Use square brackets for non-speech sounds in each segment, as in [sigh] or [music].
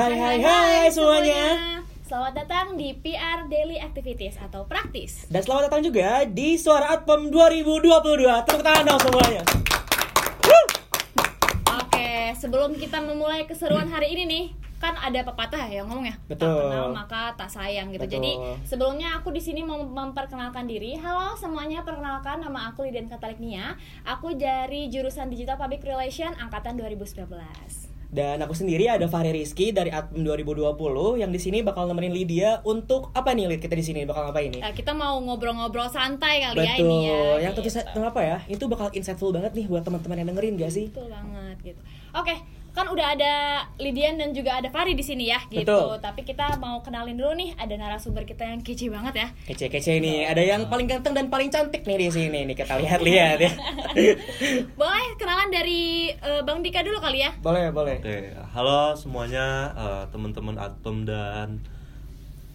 Hai hai hai semuanya. Selamat datang di PR Daily Activities atau praktis. Dan selamat datang juga di Suara Atpem 2022. Tepuk tangan dong semuanya. Oke, sebelum kita memulai keseruan hari ini nih, kan ada pepatah ya yang ngomong ya. Betul. Tak kenal maka tak sayang gitu. Betul. Jadi sebelumnya aku di sini mau memperkenalkan diri. Halo semuanya, perkenalkan nama aku Liden Kataliknia. Aku dari jurusan Digital Public Relation angkatan 2019. Dan aku sendiri ada Fahri Rizky dari Atpem 2020 yang di sini bakal nemenin Lydia untuk apa nih Lid kita di sini bakal ngapain nih? Nah, kita mau ngobrol-ngobrol santai kali ya Betul. ini ya. Yang tentu gitu. saja apa ya? Itu bakal insightful banget nih buat teman-teman yang dengerin gak sih? Betul banget gitu. Oke, kan udah ada Lidian dan juga ada Fari di sini ya gitu. Betul. Tapi kita mau kenalin dulu nih ada narasumber kita yang kece banget ya. Kece-kece nih. Ada yang paling ganteng dan paling cantik nih di sini nih kita lihat-lihat ya. [laughs] Boleh kenalan dari eh, Bang Dika dulu kali ya. boleh, boleh. Oke, halo semuanya eh, teman-teman Atom dan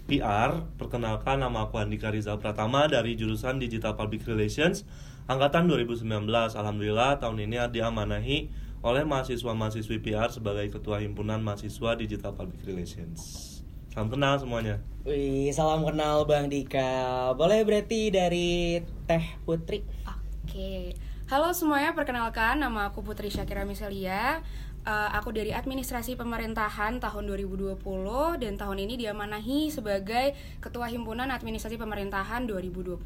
PR. Perkenalkan nama aku Andika Rizal Pratama dari jurusan Digital Public Relations angkatan 2019. Alhamdulillah tahun ini diamanahi oleh mahasiswa-mahasiswi PR sebagai ketua himpunan mahasiswa Digital Public Relations. Salam kenal semuanya. Wih, salam kenal Bang Dika. Boleh berarti dari Teh Putri. Oke, halo semuanya. Perkenalkan, nama aku Putri Syakira Miselia. Eh, aku dari Administrasi Pemerintahan tahun 2020 dan tahun ini diamanahi sebagai Ketua Himpunan Administrasi Pemerintahan 2022.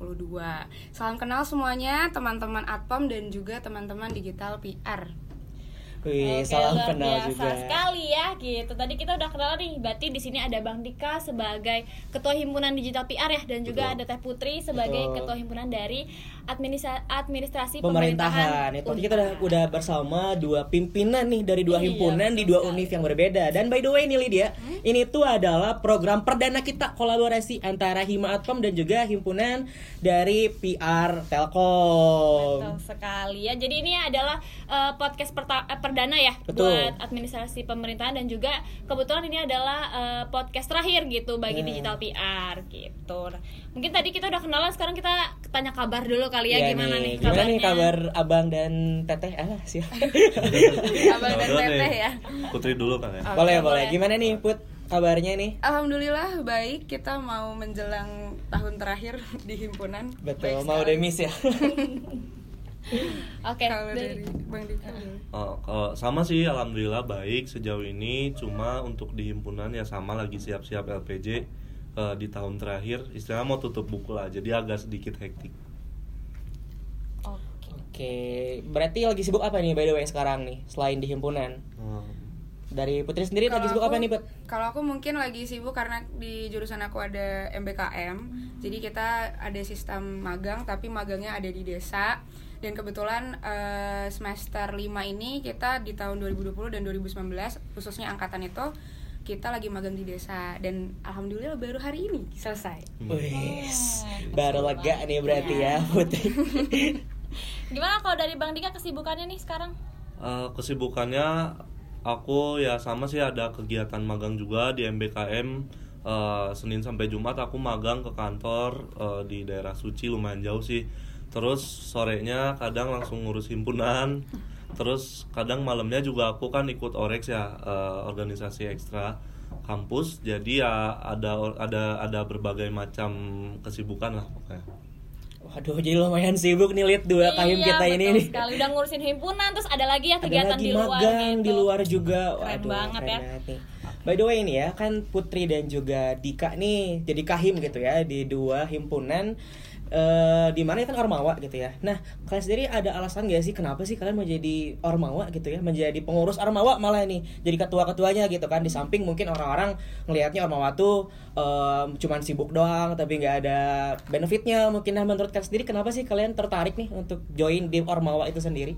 Salam kenal semuanya, teman-teman Atpom dan juga teman-teman Digital PR. Wih, Oke, salam luar kenal biasa juga. sekali ya gitu. Tadi kita udah kenal nih. Berarti di sini ada Bang Dika sebagai Ketua Himpunan Digital PR ya dan juga Betul. ada Teh Putri sebagai Betul. Ketua Himpunan dari Administra- Administrasi Pemerintahan. Itu tadi kita udah, udah bersama dua pimpinan nih dari dua Iya, himpunan di dua univ yang berbeda. Dan by the way nih Lydia, ini tuh adalah program perdana kita kolaborasi antara Hima Atpem dan juga himpunan dari PR Telkom. Betul sekali ya. Jadi ini adalah eh, podcast perta- eh, perdana ya Betul. buat administrasi pemerintahan dan juga kebetulan ini adalah eh, podcast terakhir gitu bagi Nah. digital PR gitu. Nah, mungkin tadi kita udah kenalan, sekarang kita tanya kabar dulu kali ya Iya gimana nih, Gimana nih kabar Abang dan Teteh? Ah, siap. [laughs] Abang dan Teteh nih. ya. Putri dulu kan ya. Oke, boleh, boleh. boleh. Gimana nih Put kabarnya nih? Alhamdulillah baik, kita mau menjelang tahun terakhir [laughs] di himpunan. Betul, Baik mau sekali. demis ya. [laughs] Oke. Kalau dari- dari Bang Dika. Oh, kalau sama sih alhamdulillah baik sejauh ini cuma untuk di himpunan ya sama lagi siap-siap LPJ eh, di tahun terakhir istilahnya mau tutup buku lah jadi agak sedikit hektik. Oke. Berarti lagi sibuk apa nih by the way sekarang nih selain di himpunan? Hmm. Dari Putri sendiri lagi Kalau sibuk aku- apa nih, Put? Kalau aku mungkin lagi sibuk karena di jurusan aku ada MBKM. Jadi kita ada sistem magang tapi magangnya ada di desa. Dan kebetulan eh, semester 5 ini kita di tahun 2020 dan 2019 khususnya angkatan itu kita lagi magang di desa dan alhamdulillah baru hari ini selesai. Wis, baru lega nih berarti ya, Putri. [laughs] Gimana kalau dari Bang Dika kesibukannya nih sekarang? Eh, kesibukannya aku ya sama sih ada kegiatan magang juga di MBKM eh, Senin sampai Jumat aku magang ke kantor eh, di daerah Suci lumayan jauh sih. Terus sorenya kadang langsung ngurus himpunan. Terus kadang malamnya juga aku kan ikut Orex ya eh, organisasi ekstra kampus. Jadi ya ada ada ada berbagai macam kesibukan lah pokoknya. Waduh, jadi lumayan sibuk nih lihat dua kahim Iya, kita ini nih. sekali udah ngurusin himpunan terus ada lagi ya Ada kegiatan lagi di luar magang gitu. di luar juga. Keren banget ya. nih. By the way ini ya, kan Putri dan juga Dika nih jadi kahim gitu ya di dua himpunan eh di mana kan Ormawa gitu ya. Nah, kalian sendiri ada alasan gak sih kenapa sih kalian mau jadi Ormawa gitu ya, menjadi pengurus Ormawa malah nih, jadi ketua-ketuanya gitu kan. Di samping mungkin orang-orang ngelihatnya Ormawa tuh em, cuman sibuk doang tapi nggak ada benefitnya. Mungkin nah menurut kalian sendiri kenapa sih kalian tertarik nih untuk join di Ormawa itu sendiri?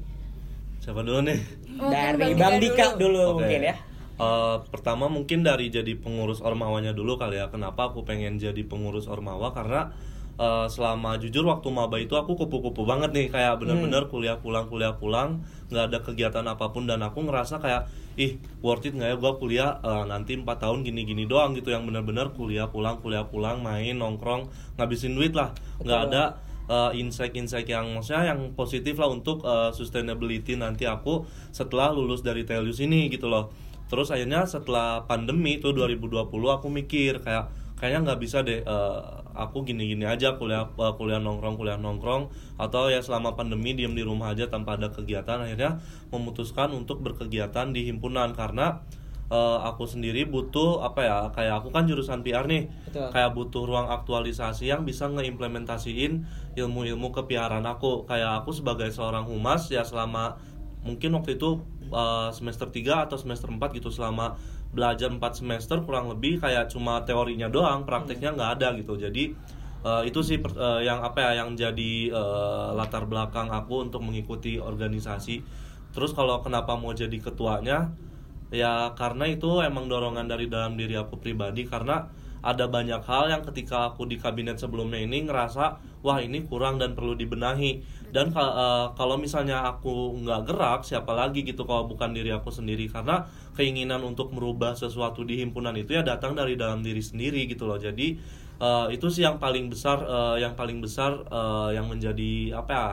Siapa dulu nih? Mungkin Dari Bang Bang Dika Dika dulu, Oke. mungkin ya. Eh, pertama mungkin dari jadi pengurus ormawanya dulu kali ya. Kenapa aku pengen jadi pengurus ormawa karena eh, selama jujur waktu maba itu aku kupu-kupu banget nih kayak bener-bener kuliah pulang kuliah pulang nggak ada kegiatan apa pun dan aku ngerasa kayak ih worth it nggak ya gua kuliah eh, nanti empat tahun gini-gini doang gitu yang bener-bener kuliah pulang kuliah pulang main nongkrong ngabisin duit lah. Nggak ada uh, insight-insight yang maksudnya yang positif lah untuk uh, sustainability nanti aku setelah lulus dari Telius ini gitu loh. terus akhirnya setelah pandemi itu 2020 aku mikir kayak kayaknya nggak bisa deh eh, aku gini-gini aja kuliah eh, kuliah nongkrong kuliah nongkrong atau ya selama pandemi diem di rumah aja tanpa ada kegiatan akhirnya memutuskan untuk berkegiatan di himpunan karena eh, aku sendiri butuh apa ya kayak aku kan jurusan PR nih Betul. kayak butuh ruang aktualisasi yang bisa ngeimplementasiin ilmu-ilmu kepiaran aku kayak aku sebagai seorang humas ya selama mungkin waktu itu uh, semester 3 atau semester 4 gitu selama belajar 4 semester kurang lebih kayak cuma teorinya doang prakteknya nggak ada gitu. Jadi uh, itu sih per- uh, yang apa ya yang jadi uh, latar belakang aku untuk mengikuti organisasi. Terus kalau kenapa mau jadi ketuanya? Ya karena itu emang dorongan dari dalam diri aku pribadi. Karena ada banyak hal yang ketika aku di kabinet sebelumnya ini ngerasa wah ini kurang dan perlu dibenahi. Dan eh, kalau misalnya aku nggak gerak siapa lagi gitu kalau bukan diri aku sendiri. Karena keinginan untuk merubah sesuatu di himpunan itu ya datang dari dalam diri sendiri gitu loh. Jadi eh, itu sih yang paling besar eh, yang paling besar eh, yang menjadi apa ya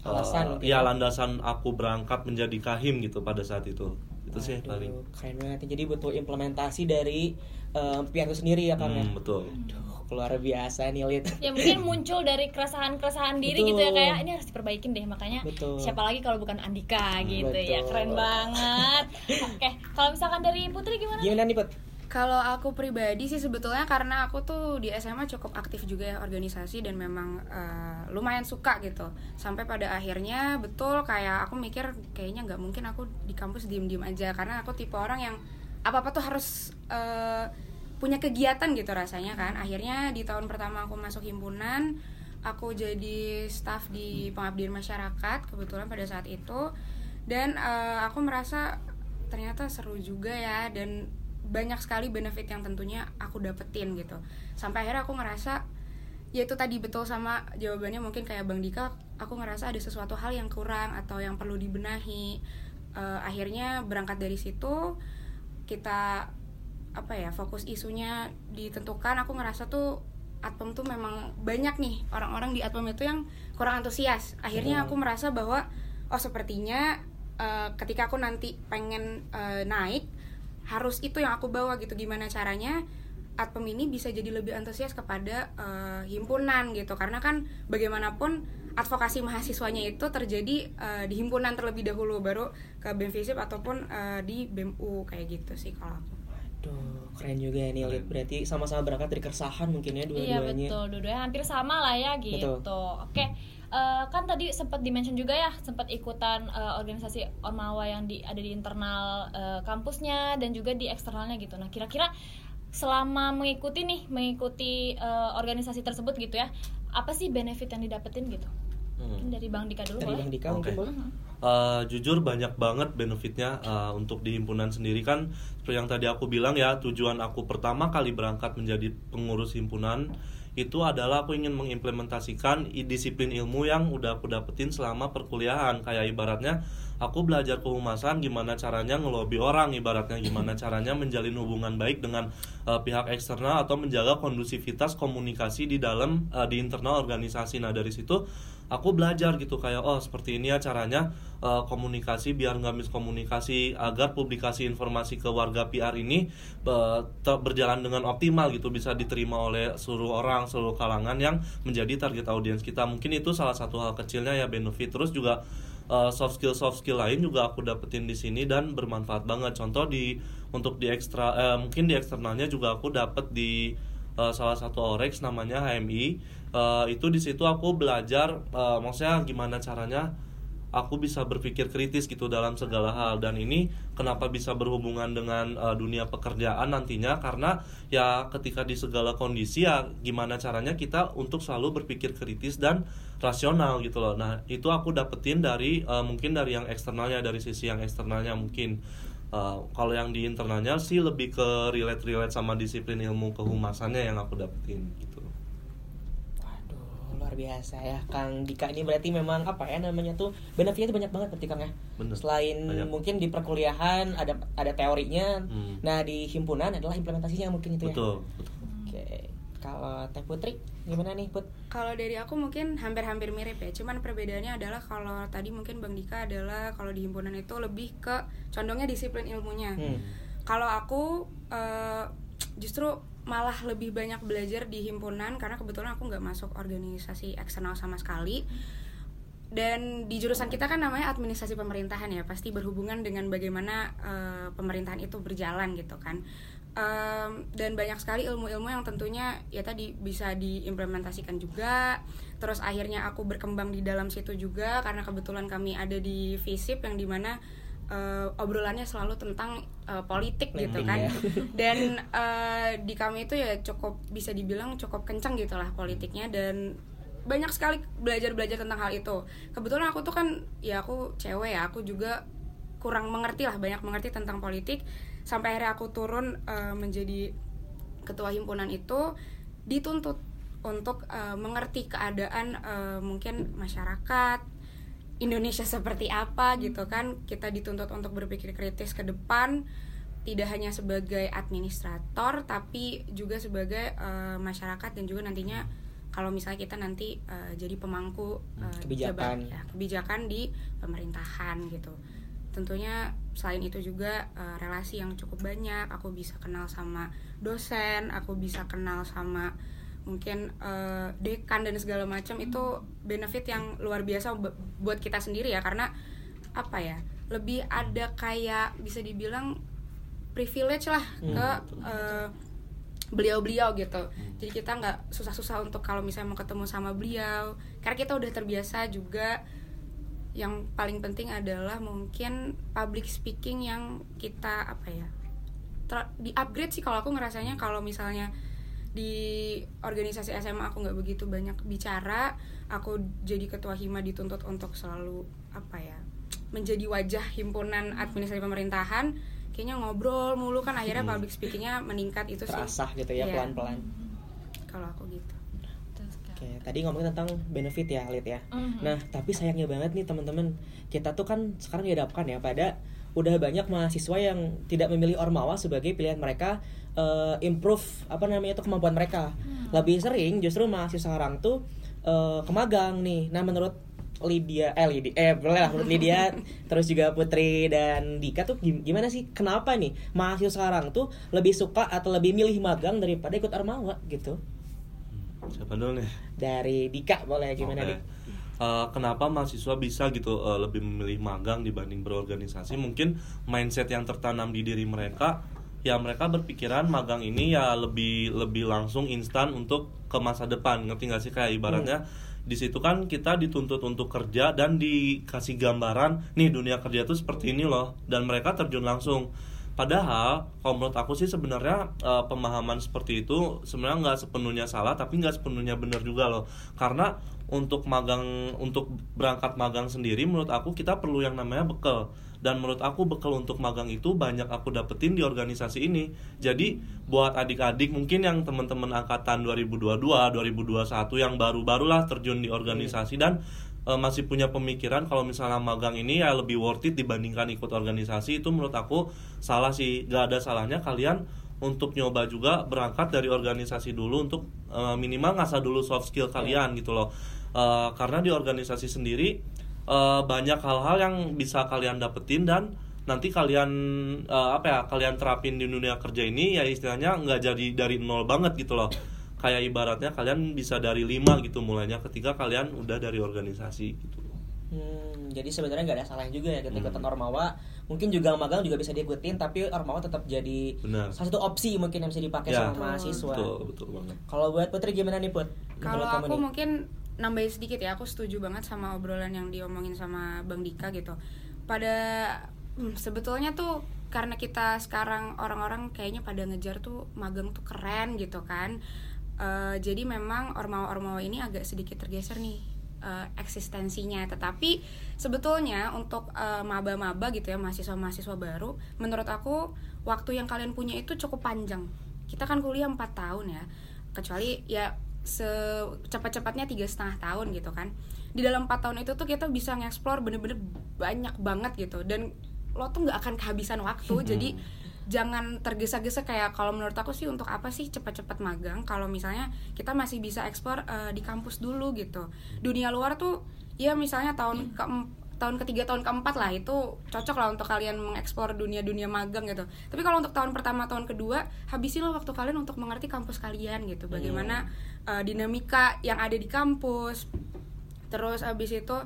Alasan mungkin ya ya. landasan aku berangkat menjadi kahim gitu pada saat itu. Itu sih yang Waduh, paling. keren banget. Jadi butuh implementasi dari eh, pihak itu sendiri ya kan ya? Hmm, betul. Duh, luar biasa nih Lid ya mungkin [laughs] muncul dari keresahan-keresahan diri Betul. gitu ya kayak ini harus diperbaikin deh makanya Betul. siapa lagi kalau bukan Andika gitu ya Betul. keren banget oke kalau misalkan dari Putri gimana gimana nih Put? Kalau aku pribadi sih sebetulnya karena aku tuh di SMA cukup aktif juga ya organisasi dan memang eh, lumayan suka gitu. Sampai pada akhirnya betul kayak aku mikir kayaknya nggak mungkin aku di kampus diem-diem aja karena aku tipe orang yang apa-apa tuh harus eh, punya kegiatan gitu rasanya kan. Akhirnya di tahun pertama aku masuk himpunan, aku jadi staff di pengabdian masyarakat kebetulan pada saat itu. Dan eh, aku merasa ternyata seru juga ya dan banyak sekali benefit yang tentunya aku dapetin gitu. Sampai akhirnya aku ngerasa ya itu tadi betul sama jawabannya mungkin kayak bang Dika aku ngerasa ada sesuatu hal yang kurang atau yang perlu dibenahi. Eh, akhirnya berangkat dari situ kita apa ya fokus isunya ditentukan aku ngerasa tuh Atpem tuh memang banyak nih orang-orang di Atpem itu yang kurang antusias. Akhirnya aku merasa bahwa oh sepertinya eh, ketika aku nanti pengen eh, naik harus itu yang aku bawa gitu. Gimana caranya Atpem ini bisa jadi lebih antusias kepada eh, himpunan gitu. Karena kan bagaimanapun advokasi mahasiswanya itu terjadi eh, di himpunan terlebih dahulu baru ke BEM FISIP ataupun eh, di BEMU kayak gitu sih kalau aku Duh, keren juga ya nih Lid. Berarti sama-sama berangkat dari keresahan mungkin ya Iya dua-duanya. betul, dua-duanya hampir sama lah ya gitu. Oke, eh, kan tadi sempat dimention juga ya, sempat ikutan eh, organisasi ormawa yang di ada di internal eh, kampusnya dan juga di eksternalnya gitu. Nah, kira-kira selama mengikuti nih, mengikuti eh, organisasi tersebut gitu ya, apa sih benefit yang didapetin gitu? Mungkin dari Bang Dika dulu Dari boleh? Bang Dika mungkin boleh? Uh, jujur banyak banget benefitnya uh, untuk di himpunan sendiri. Kan seperti yang tadi aku bilang ya tujuan aku pertama kali berangkat menjadi pengurus himpunan itu adalah aku ingin mengimplementasikan disiplin ilmu yang udah aku dapetin selama perkuliahan. Kayak ibaratnya aku belajar kehumasan gimana caranya ngelobi orang. Ibaratnya gimana [laughs] caranya menjalin hubungan baik dengan uh, pihak eksternal atau menjaga kondusivitas komunikasi di dalam uh, di internal organisasi. Nah dari situ aku belajar gitu kayak oh seperti ini ya caranya uh, komunikasi biar nggak miskomunikasi agar publikasi informasi ke warga PR ini uh, berjalan dengan optimal gitu bisa diterima oleh seluruh orang seluruh kalangan yang menjadi target audiens kita. Mungkin itu salah satu hal kecilnya ya benefit terus juga uh, soft skill soft skill lain juga aku dapetin di sini dan bermanfaat banget. Contoh di untuk di ekstra eh, mungkin di eksternalnya juga aku dapet di uh, salah satu orex namanya HMI Uh, itu di situ aku belajar uh, maksudnya gimana caranya aku bisa berpikir kritis gitu dalam segala hal. Dan ini kenapa bisa berhubungan dengan uh, dunia pekerjaan nantinya? Karena ya ketika di segala kondisi ya gimana caranya kita untuk selalu berpikir kritis dan rasional gitu loh. Nah itu aku dapetin dari uh, mungkin dari yang eksternalnya dari sisi yang eksternalnya mungkin. Uh, kalau yang di internalnya sih lebih ke relate relate sama disiplin ilmu kehumasannya yang aku dapetin. gitu luar biasa ya Kang Dika ini berarti memang apa ya namanya tuh benefitnya tuh banyak banget berarti Kang ya. Bener. Selain Banyak. mungkin di perkuliahan ada ada teorinya. Hmm. Nah, di himpunan adalah implementasinya mungkin itu ya. betul, betul. Oke. Kalau Teh Putri gimana nih, Put? Kalau dari aku mungkin hampir-hampir mirip ya, cuman perbedaannya adalah kalau tadi mungkin Bang Dika adalah kalau di himpunan itu lebih ke condongnya disiplin ilmunya. Hmm. kalau aku uh, justru malah lebih banyak belajar di himpunan karena kebetulan aku nggak masuk organisasi eksternal sama sekali. Dan di jurusan kita kan namanya administrasi pemerintahan ya pasti berhubungan dengan bagaimana uh, pemerintahan itu berjalan gitu kan. Um, dan banyak sekali ilmu-ilmu yang tentunya ya tadi bisa diimplementasikan juga. Terus akhirnya aku berkembang di dalam situ juga karena kebetulan kami ada di FISIP yang di mana uh, obrolannya selalu tentang uh, politik Landing gitu kan. ya. [laughs] dan uh, di kami itu ya cukup bisa dibilang cukup kencang gitulah politiknya. Dan banyak sekali belajar belajar tentang hal itu. Kebetulan aku tuh kan ya aku cewek ya aku juga kurang mengerti lah banyak mengerti tentang politik. Sampai akhirnya aku turun uh, menjadi ketua himpunan itu dituntut untuk uh, mengerti keadaan uh, mungkin masyarakat Indonesia seperti apa gitu kan kita dituntut untuk berpikir kritis ke depan tidak hanya sebagai administrator tapi juga sebagai uh, masyarakat dan juga nantinya kalau misalnya kita nanti uh, jadi pemangku uh, kebijakan. jabat, ya, kebijakan di pemerintahan gitu. Tentunya selain itu juga uh, relasi yang cukup banyak aku bisa kenal sama dosen aku bisa kenal sama mungkin uh, dekan dan segala macam itu benefit yang luar biasa buat kita sendiri ya. Karena apa ya lebih ada kayak bisa dibilang privilege lah hmm. ke uh, beliau-beliau gitu. Hmm. jadi kita nggak susah-susah untuk kalau misalnya mau ketemu sama beliau. Karena kita udah terbiasa juga. Yang paling penting adalah mungkin public speaking yang kita apa ya di upgrade sih kalau aku ngerasanya kalau misalnya di organisasi SMA aku nggak begitu banyak bicara aku jadi ketua hima dituntut untuk selalu apa ya menjadi wajah himpunan administrasi pemerintahan kayaknya ngobrol mulu kan akhirnya hmm. public speakingnya meningkat itu terasa sih. gitu ya iya. pelan-pelan kalau aku gitu Oke, tadi ngomongin tentang benefit ya, Lid ya. Mm-hmm. Nah, tapi sayangnya banget nih teman-teman, kita tuh kan sekarang dihadapkan ya pada udah banyak mahasiswa yang tidak memilih Ormawa sebagai pilihan mereka uh, improve apa namanya itu kemampuan mereka. Mm. Lebih sering justru mahasiswa sekarang tuh uh, kemagang nih. Nah, menurut Lydia eh Lydia eh boleh lah menurut Lydia [laughs] terus juga Putri dan Dika tuh gimana sih kenapa nih mahasiswa sekarang tuh lebih suka atau lebih milih magang daripada ikut armawa gitu siapa dulu nih dari Dika boleh gimana okay. Uh, kenapa mahasiswa bisa gitu uh, lebih memilih magang dibanding berorganisasi mungkin mindset yang tertanam di diri mereka ya mereka berpikiran magang ini ya lebih lebih langsung instan untuk ke masa depan. Ngerti gak sih kayak ibaratnya? Hmm. Di situ kan kita dituntut untuk kerja dan dikasih gambaran nih dunia kerja itu seperti ini loh. Dan mereka terjun langsung. Padahal kalau menurut aku sih sebenarnya uh, pemahaman seperti itu sebenarnya nggak sepenuhnya salah tapi nggak sepenuhnya benar juga loh. Karena untuk magang untuk berangkat magang sendiri menurut aku kita perlu yang namanya bekal dan menurut aku bekal untuk magang itu banyak aku dapetin di organisasi ini. Jadi buat adik-adik mungkin yang teman-teman angkatan 2022 2021 yang baru-barulah terjun di organisasi dan e, masih punya pemikiran kalau misalnya magang ini ya lebih worth it dibandingkan ikut organisasi itu menurut aku salah sih. Gak ada salahnya kalian untuk nyoba juga berangkat dari organisasi dulu untuk e, minimal ngasah dulu soft skill kalian gitu loh. E, karena di organisasi sendiri uh, banyak hal-hal yang bisa kalian dapetin dan nanti kalian uh, apa ya kalian terapin di dunia kerja ini ya istilahnya nggak jadi dari nol banget gitu loh kayak ibaratnya kalian bisa dari lima gitu mulainya ketika kalian udah dari organisasi gitu Hmm, jadi sebenarnya nggak ada salahnya juga ya ketika hmm. Ormawa mungkin juga magang juga bisa diikutin tapi Ormawa tetap jadi Benar. salah satu opsi mungkin yang bisa dipakai ya, sama mahasiswa. Betul, betul banget. Kalau buat Putri gimana nih Put? Kalau aku nih? mungkin nambahin sedikit ya aku setuju banget sama obrolan yang diomongin sama Bang Dika gitu. Pada hmm, sebetulnya tuh karena kita sekarang orang-orang kayaknya pada ngejar tuh magang tuh keren gitu kan. Uh, jadi memang ormawa-ormawa ini agak sedikit tergeser nih uh, eksistensinya. Tetapi sebetulnya untuk uh, maba-maba gitu ya mahasiswa-mahasiswa baru menurut aku waktu yang kalian punya itu cukup panjang. Kita kan kuliah 4 tahun ya. Kecuali ya secepat-cepatnya tiga setengah tahun gitu kan. Di dalam empat tahun itu tuh kita bisa ngeksplor bener-bener banyak banget gitu. Dan lo tuh nggak akan kehabisan waktu. Hmm. jadi jangan tergesa-gesa kayak kalau menurut aku sih untuk apa sih cepat-cepat magang? Kalau misalnya kita masih bisa eksplor uh, di kampus dulu gitu. Dunia luar tuh ya misalnya tahun ke tahun ketiga tahun keempat lah itu cocok lah untuk kalian mengeksplor dunia dunia magang gitu. Tapi kalau untuk tahun pertama tahun kedua habisilah waktu kalian untuk mengerti kampus kalian gitu. Bagaimana uh, dinamika yang ada di kampus. Terus habis itu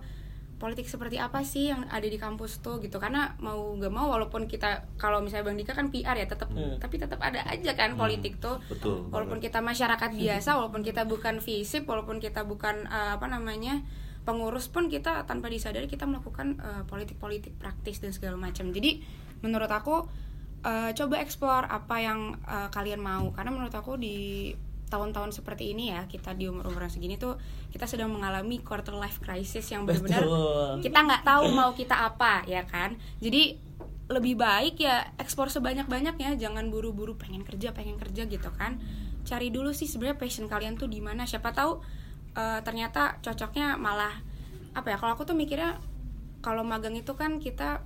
politik seperti apa sih yang ada di kampus tuh gitu. Karena mau gak mau walaupun kita kalau misalnya bang Dika kan PR ya tetap hmm. tapi tetap ada aja kan hmm. politik tuh. Betul, walaupun kita masyarakat [laughs] biasa walaupun kita bukan visip walaupun kita bukan uh, apa namanya pengurus pun kita tanpa disadari kita melakukan uh, politik-politik praktis dan segala macam. Jadi menurut aku uh, coba explore apa yang uh, kalian mau. Karena menurut aku di tahun-tahun seperti ini ya kita di umur-umur segini tuh kita sedang mengalami quarter life crisis yang benar-benar kita nggak tahu mau kita apa ya kan? Jadi lebih baik ya ekspor sebanyak-banyaknya. Jangan buru-buru pengen kerja pengen kerja gitu kan. Cari dulu sih sebenarnya passion kalian tuh di mana. Siapa tahu uh, ternyata cocoknya malah apa ya kalau aku tuh mikirnya kalau magang itu kan kita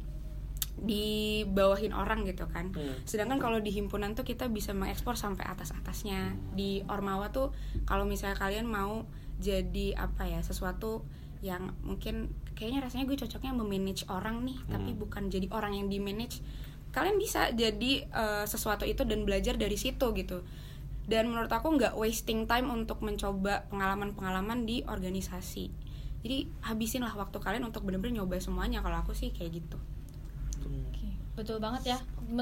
dibawahin orang gitu kan. Hmm. Sedangkan kalau di himpunan tuh kita bisa mengekspor sampai atas-atasnya. Di Ormawa tuh kalau misalnya kalian mau jadi apa ya sesuatu yang mungkin kayaknya rasanya gue cocoknya memanage orang nih, hmm. tapi bukan jadi orang yang di manage. Kalian bisa jadi uh, sesuatu itu dan belajar dari situ gitu. Dan menurut aku nggak wasting time untuk mencoba pengalaman-pengalaman di organisasi. Jadi habisinlah waktu kalian untuk bener-bener nyoba semuanya. Kalau aku sih kayak gitu betul banget ya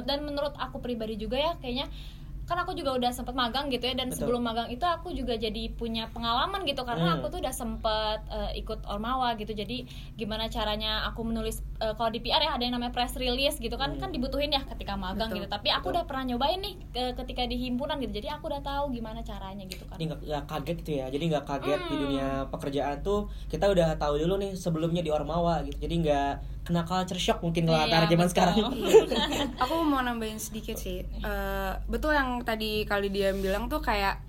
dan menurut aku pribadi juga ya kayaknya kan aku juga udah sempet magang gitu ya dan Betul. sebelum magang itu aku juga jadi punya pengalaman gitu karena hmm. aku tuh udah sempet uh, ikut ormawa gitu jadi gimana caranya aku menulis uh, kalau di PR ya ada yang namanya press release gitu kan hmm. kan dibutuhin ya ketika magang Betul. gitu tapi aku Betul. udah pernah nyobain nih ke, ketika di himpunan gitu jadi aku udah tahu gimana caranya gitu kan jadi nggak kaget gitu ya jadi nggak kaget hmm. di dunia pekerjaan tuh kita udah tahu dulu nih sebelumnya di ormawa gitu jadi nggak kena culture shock mungkin kalau iya, zaman sekarang. [laughs] aku mau nambahin sedikit sih. Uh, betul yang tadi kali dia bilang tuh kayak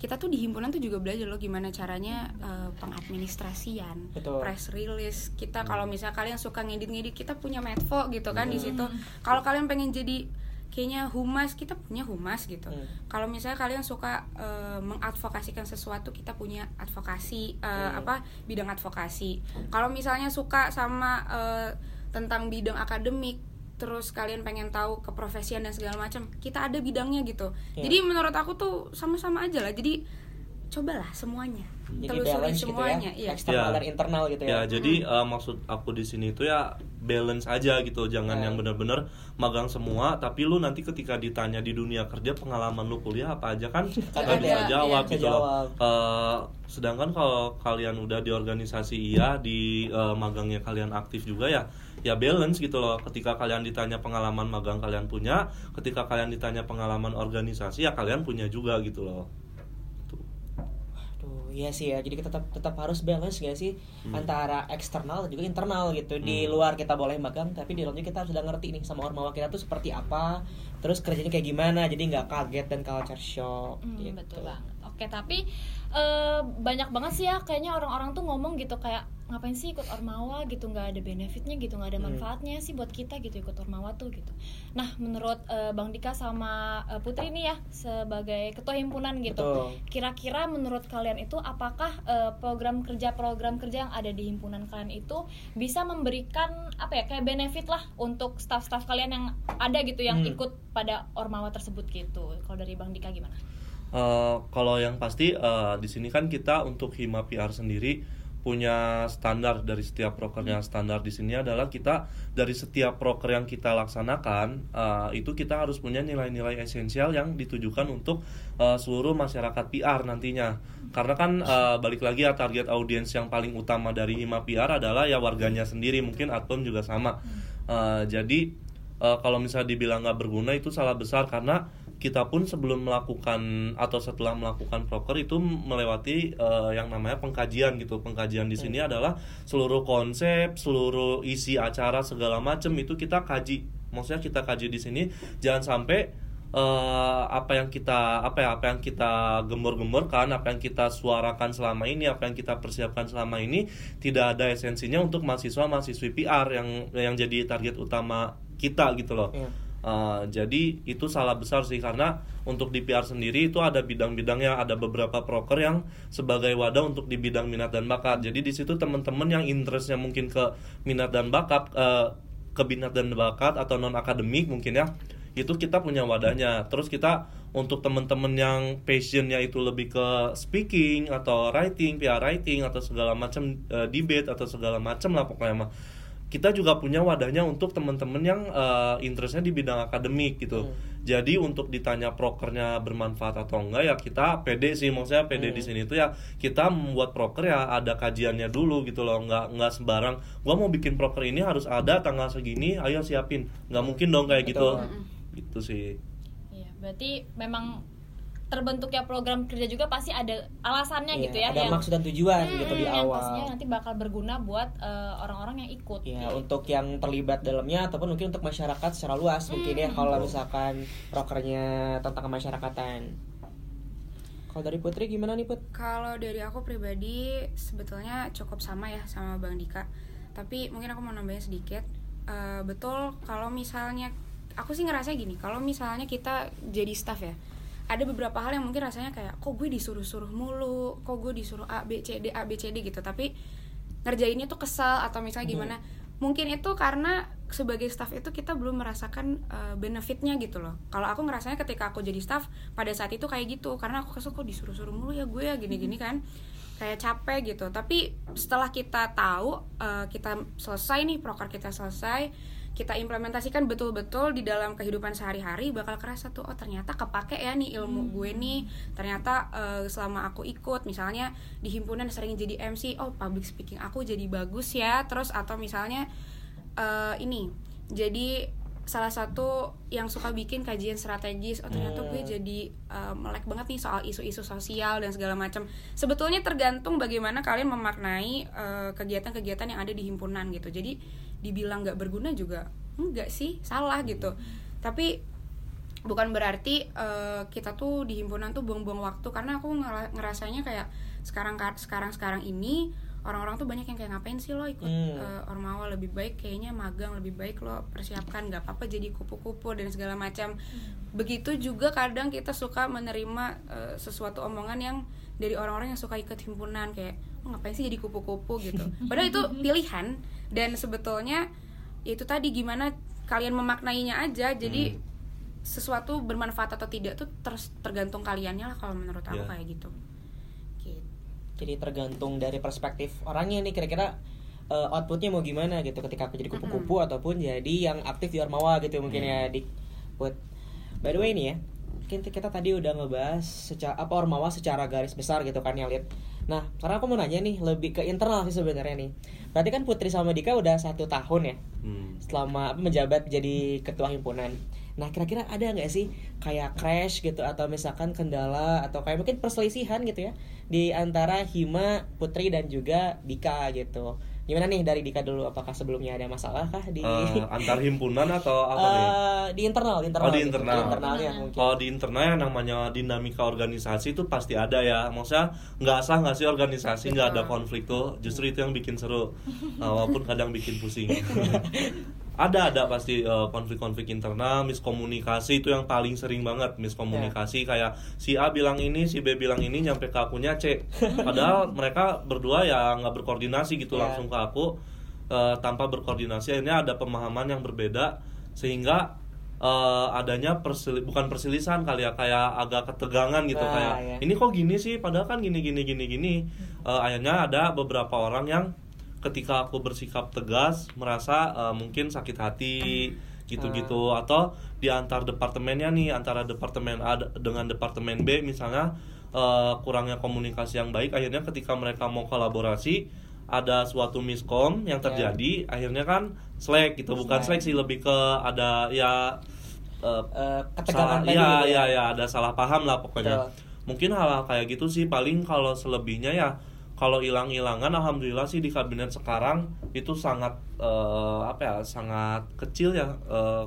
kita tuh di himpunan tuh juga belajar loh gimana caranya uh, pengadministrasian, Betul. press release. Kita kalau misalnya kalian suka ngedit-ngedit, kita punya medvo gitu kan hmm. di situ. Kalau kalian pengen jadi kayaknya humas kita punya humas gitu hmm. kalau misalnya kalian suka uh, mengadvokasikan sesuatu kita punya advokasi uh, hmm. apa bidang advokasi kalau misalnya suka sama uh, tentang bidang akademik terus kalian pengen tahu keprofesian dan segala macam kita ada bidangnya gitu yeah. jadi menurut aku tuh sama-sama aja lah jadi cobalah semuanya jadi balance semuanya gitu ya, iya. eksternal ya. dan internal gitu ya. Ya, jadi uh, maksud aku di sini itu ya balance aja gitu, jangan yeah. yang benar-benar magang semua, tapi lu nanti ketika ditanya di dunia kerja pengalaman lu kuliah apa aja kan nggak bisa jawab iya, gitu loh. Uh, sedangkan kalau kalian udah di organisasi iya, di uh, magangnya kalian aktif juga ya, ya balance gitu loh. Ketika kalian ditanya pengalaman magang kalian punya, ketika kalian ditanya pengalaman organisasi ya kalian punya juga gitu loh iya sih ya jadi kita tetap tetap harus balance gak sih hmm. antara eksternal dan juga internal gitu hmm. di luar kita boleh magang tapi di dalamnya kita sudah ngerti nih sama ormawa kita tuh seperti apa terus kerjanya kayak gimana jadi nggak kaget dan culture shock hmm, gitu. betul banget oke tapi uh, banyak banget sih ya kayaknya orang-orang tuh ngomong gitu kayak ngapain sih ikut ormawa gitu nggak ada benefitnya gitu nggak ada hmm. manfaatnya hmm. sih buat kita gitu ikut ormawa tuh gitu nah menurut uh, bang Dika sama uh, Putri nih ya sebagai ketua himpunan gitu kira-kira menurut kalian itu apakah uh, program kerja program kerja yang ada di himpunan kalian itu bisa memberikan apa ya kayak benefit lah untuk staff-staff kalian yang ada gitu yang hmm. ikut pada ormawa tersebut gitu kalau dari bang Dika gimana? Uh, kalau yang pasti uh, di sini kan kita untuk Hima PR sendiri punya standar dari setiap prokernya standar di sini adalah kita dari setiap proker yang kita laksanakan uh, itu kita harus punya nilai-nilai esensial yang ditujukan untuk uh, seluruh masyarakat PR nantinya. Karena kan uh, balik lagi ya target audiens yang paling utama dari Hima PR adalah ya warganya sendiri. Mungkin Atom juga sama. Uh, jadi uh, kalau misalnya dibilang nggak berguna itu salah besar. Karena kita pun sebelum melakukan atau setelah melakukan proker itu melewati uh, yang namanya pengkajian gitu. Pengkajian di sini hmm. adalah seluruh konsep, seluruh isi acara segala macam itu kita kaji. Maksudnya kita kaji di sini jangan sampai uh, apa yang kita apa ya apa yang kita gembor-gemborkan, apa yang kita suarakan selama ini, apa yang kita persiapkan selama ini tidak ada esensinya untuk mahasiswa mahasiswi PR yang yang jadi target utama kita gitu loh. Yeah Uh, jadi itu salah besar sih karena untuk di PR sendiri itu ada bidang-bidangnya ada beberapa proker yang sebagai wadah untuk di bidang minat dan bakat. Jadi di situ teman-teman yang interestnya mungkin ke minat dan bakat uh, ke minat dan bakat atau non akademik mungkin ya itu kita punya wadahnya. Terus kita untuk teman-teman yang passionnya itu lebih ke speaking atau writing PR writing atau segala macam uh, debate atau segala macam lah pokoknya mah kita juga punya wadahnya untuk teman-teman yang uh, interestnya di bidang akademik gitu. Hmm. Jadi untuk ditanya prokernya bermanfaat atau enggak ya kita pede sih maksudnya pede hmm. di sini tuh ya kita membuat proker ya ada kajiannya dulu gitu loh nggak nggak sembarang gua mau bikin proker ini harus ada tanggal segini ayo siapin nggak mungkin dong kayak gitu hmm. gitu sih. Iya berarti memang terbentuknya program kerja juga pasti ada alasannya iya, gitu ya ada yang, maksud dan tujuan hmm, gitu di yang awal pastinya nanti bakal berguna buat eh, orang-orang uh, yang ikut ya gitu. untuk yang terlibat dalamnya ataupun mungkin untuk masyarakat secara luas hmm. mungkin ya kalau misalkan prokernya tentang kemasyarakatan kalau dari Putri gimana nih Put? Kalau dari aku pribadi sebetulnya cukup sama ya sama Bang Dika tapi mungkin aku mau nambahin sedikit uh, betul kalau misalnya aku sih ngerasa gini kalau misalnya kita jadi staff ya ada beberapa hal yang mungkin rasanya kayak kok gue disuruh-suruh mulu kok gue disuruh A B C D A B C D gitu. Tapi ngerjainnya tuh kesal atau misalnya hmm. gimana. Hmm. mungkin itu karena sebagai staff itu kita belum merasakan uh, benefitnya gitu loh. Kalau aku ngerasanya ketika aku jadi staff pada saat itu kayak gitu. Karena aku kesel kok disuruh-suruh mulu ya gue ya gini-gini kan. Kayak capek gitu. Tapi setelah kita tahu uh, kita selesai nih proker kita selesai kita implementasikan betul-betul di dalam kehidupan sehari-hari bakal kerasa tuh oh ternyata kepake ya nih ilmu hmm. gue nih ternyata uh, selama aku ikut misalnya di himpunan sering jadi MC oh public speaking aku jadi bagus ya terus atau misalnya uh, ini jadi salah satu yang suka bikin kajian strategis oh ternyata gue hmm. jadi uh, melek banget nih soal isu-isu sosial dan segala macam sebetulnya tergantung bagaimana kalian memaknai kegiatan-kegiatan uh, yang ada di himpunan gitu jadi dibilang nggak berguna juga enggak sih salah gitu tapi bukan berarti uh, kita tuh di himpunan tuh buang-buang waktu karena aku ngerasanya kayak sekarang sekarang sekarang ini orang-orang tuh banyak yang kayak ngapain sih lo ikut hmm. uh, ormawa lebih baik kayaknya magang lebih baik lo persiapkan nggak apa-apa jadi kupu-kupu dan segala macam hmm. begitu juga kadang kita suka menerima uh, sesuatu omongan yang dari orang-orang yang suka ikut himpunan kayak ngapain sih jadi kupu-kupu gitu padahal itu [laughs] pilihan dan sebetulnya itu tadi gimana kalian memaknainya aja jadi hmm. sesuatu bermanfaat atau tidak tuh terus tergantung kaliannya lah kalau menurut aku yeah. kayak gitu. gitu jadi tergantung dari perspektif orangnya nih kira-kira uh, outputnya mau gimana gitu ketika aku jadi kupu-kupu mm -hmm. ataupun jadi yang aktif di Ormawa gitu mungkin mm. ya di buat by the way nih ya kita, kita tadi udah ngebahas secara apa Ormawa secara garis besar gitu kan ya lihat Nah, karena aku mau nanya nih lebih ke internal sih sebenarnya nih. Berarti kan Putri sama Dika udah satu tahun ya, hmm. selama menjabat jadi ketua himpunan. Nah, kira-kira ada nggak sih kayak crash gitu atau misalkan kendala atau kayak mungkin perselisihan gitu ya di antara Hima, Putri dan juga Dika gitu. Gimana nih dari Dika dulu? Apakah sebelumnya ada masalah kah di uh, antar himpunan atau [laughs] apa uh, nih? Di internal, di internal. Oh, di gitu. internal. Di internalnya mungkin. Kalau di internal yang namanya dinamika organisasi itu pasti ada ya. Maksudnya nggak sah nggak sih organisasi nggak ada konflik tuh. Justru itu yang bikin seru. [laughs] walaupun kadang bikin pusing. [laughs] ada ada pasti uh, konflik-konflik internal miskomunikasi itu yang paling sering banget miskomunikasi yeah. kayak si A bilang ini si B bilang ini nyampe ke akunya C padahal [laughs] mereka berdua ya nggak berkoordinasi gitu yeah. langsung ke aku uh, tanpa berkoordinasi akhirnya ada pemahaman yang berbeda sehingga uh, adanya persil bukan persilisan kali ya kayak agak ketegangan gitu kayak yeah. ini kok gini sih padahal kan gini gini gini gini uh, akhirnya ada beberapa orang yang ketika aku bersikap tegas merasa uh, mungkin sakit hati gitu-gitu uh. atau di antar departemennya nih antara departemen A dengan departemen B misalnya uh, kurangnya komunikasi yang baik akhirnya ketika mereka mau kolaborasi ada suatu miskom yang ya. terjadi yeah. akhirnya kan slack gitu bukan slack sih lebih ke ada ya uh, uh, ketegangan salah, ya, ya ya ada salah paham lah pokoknya Betul. mungkin hal-hal kayak gitu sih paling kalau selebihnya ya kalau hilang-hilangan alhamdulillah sih di kabinet sekarang itu sangat uh, apa ya sangat kecil ya uh,